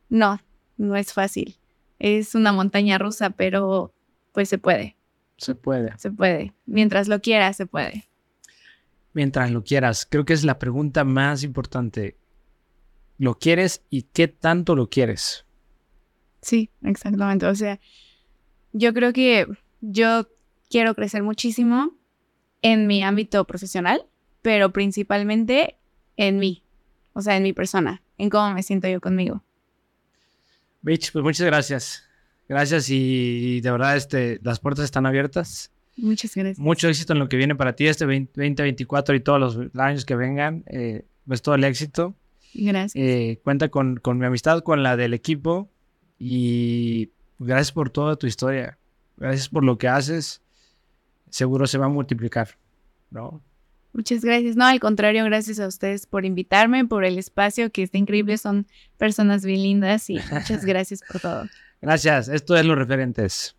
No, no es fácil. Es una montaña rusa, pero pues se puede. Se puede. Se puede. Mientras lo quieras, se puede. Mientras lo quieras. Creo que es la pregunta más importante. ¿Lo quieres y qué tanto lo quieres? Sí, exactamente. O sea, yo creo que yo quiero crecer muchísimo en mi ámbito profesional, pero principalmente en mí, o sea, en mi persona, en cómo me siento yo conmigo. Bitch, pues muchas gracias. Gracias y, de verdad este, las puertas están abiertas. Muchas gracias. Mucho éxito en lo que viene para ti este 2024 y todos los años que vengan. Eh, pues todo el éxito. Gracias. Eh, cuenta con, con, mi amistad, con la del equipo y gracias por toda tu historia. Gracias por lo que haces. Seguro se va a multiplicar, ¿no? Muchas gracias. No, al contrario, gracias a ustedes por invitarme, por el espacio que está increíble. Son personas bien lindas y muchas gracias por todo. Gracias. Esto es Los Referentes.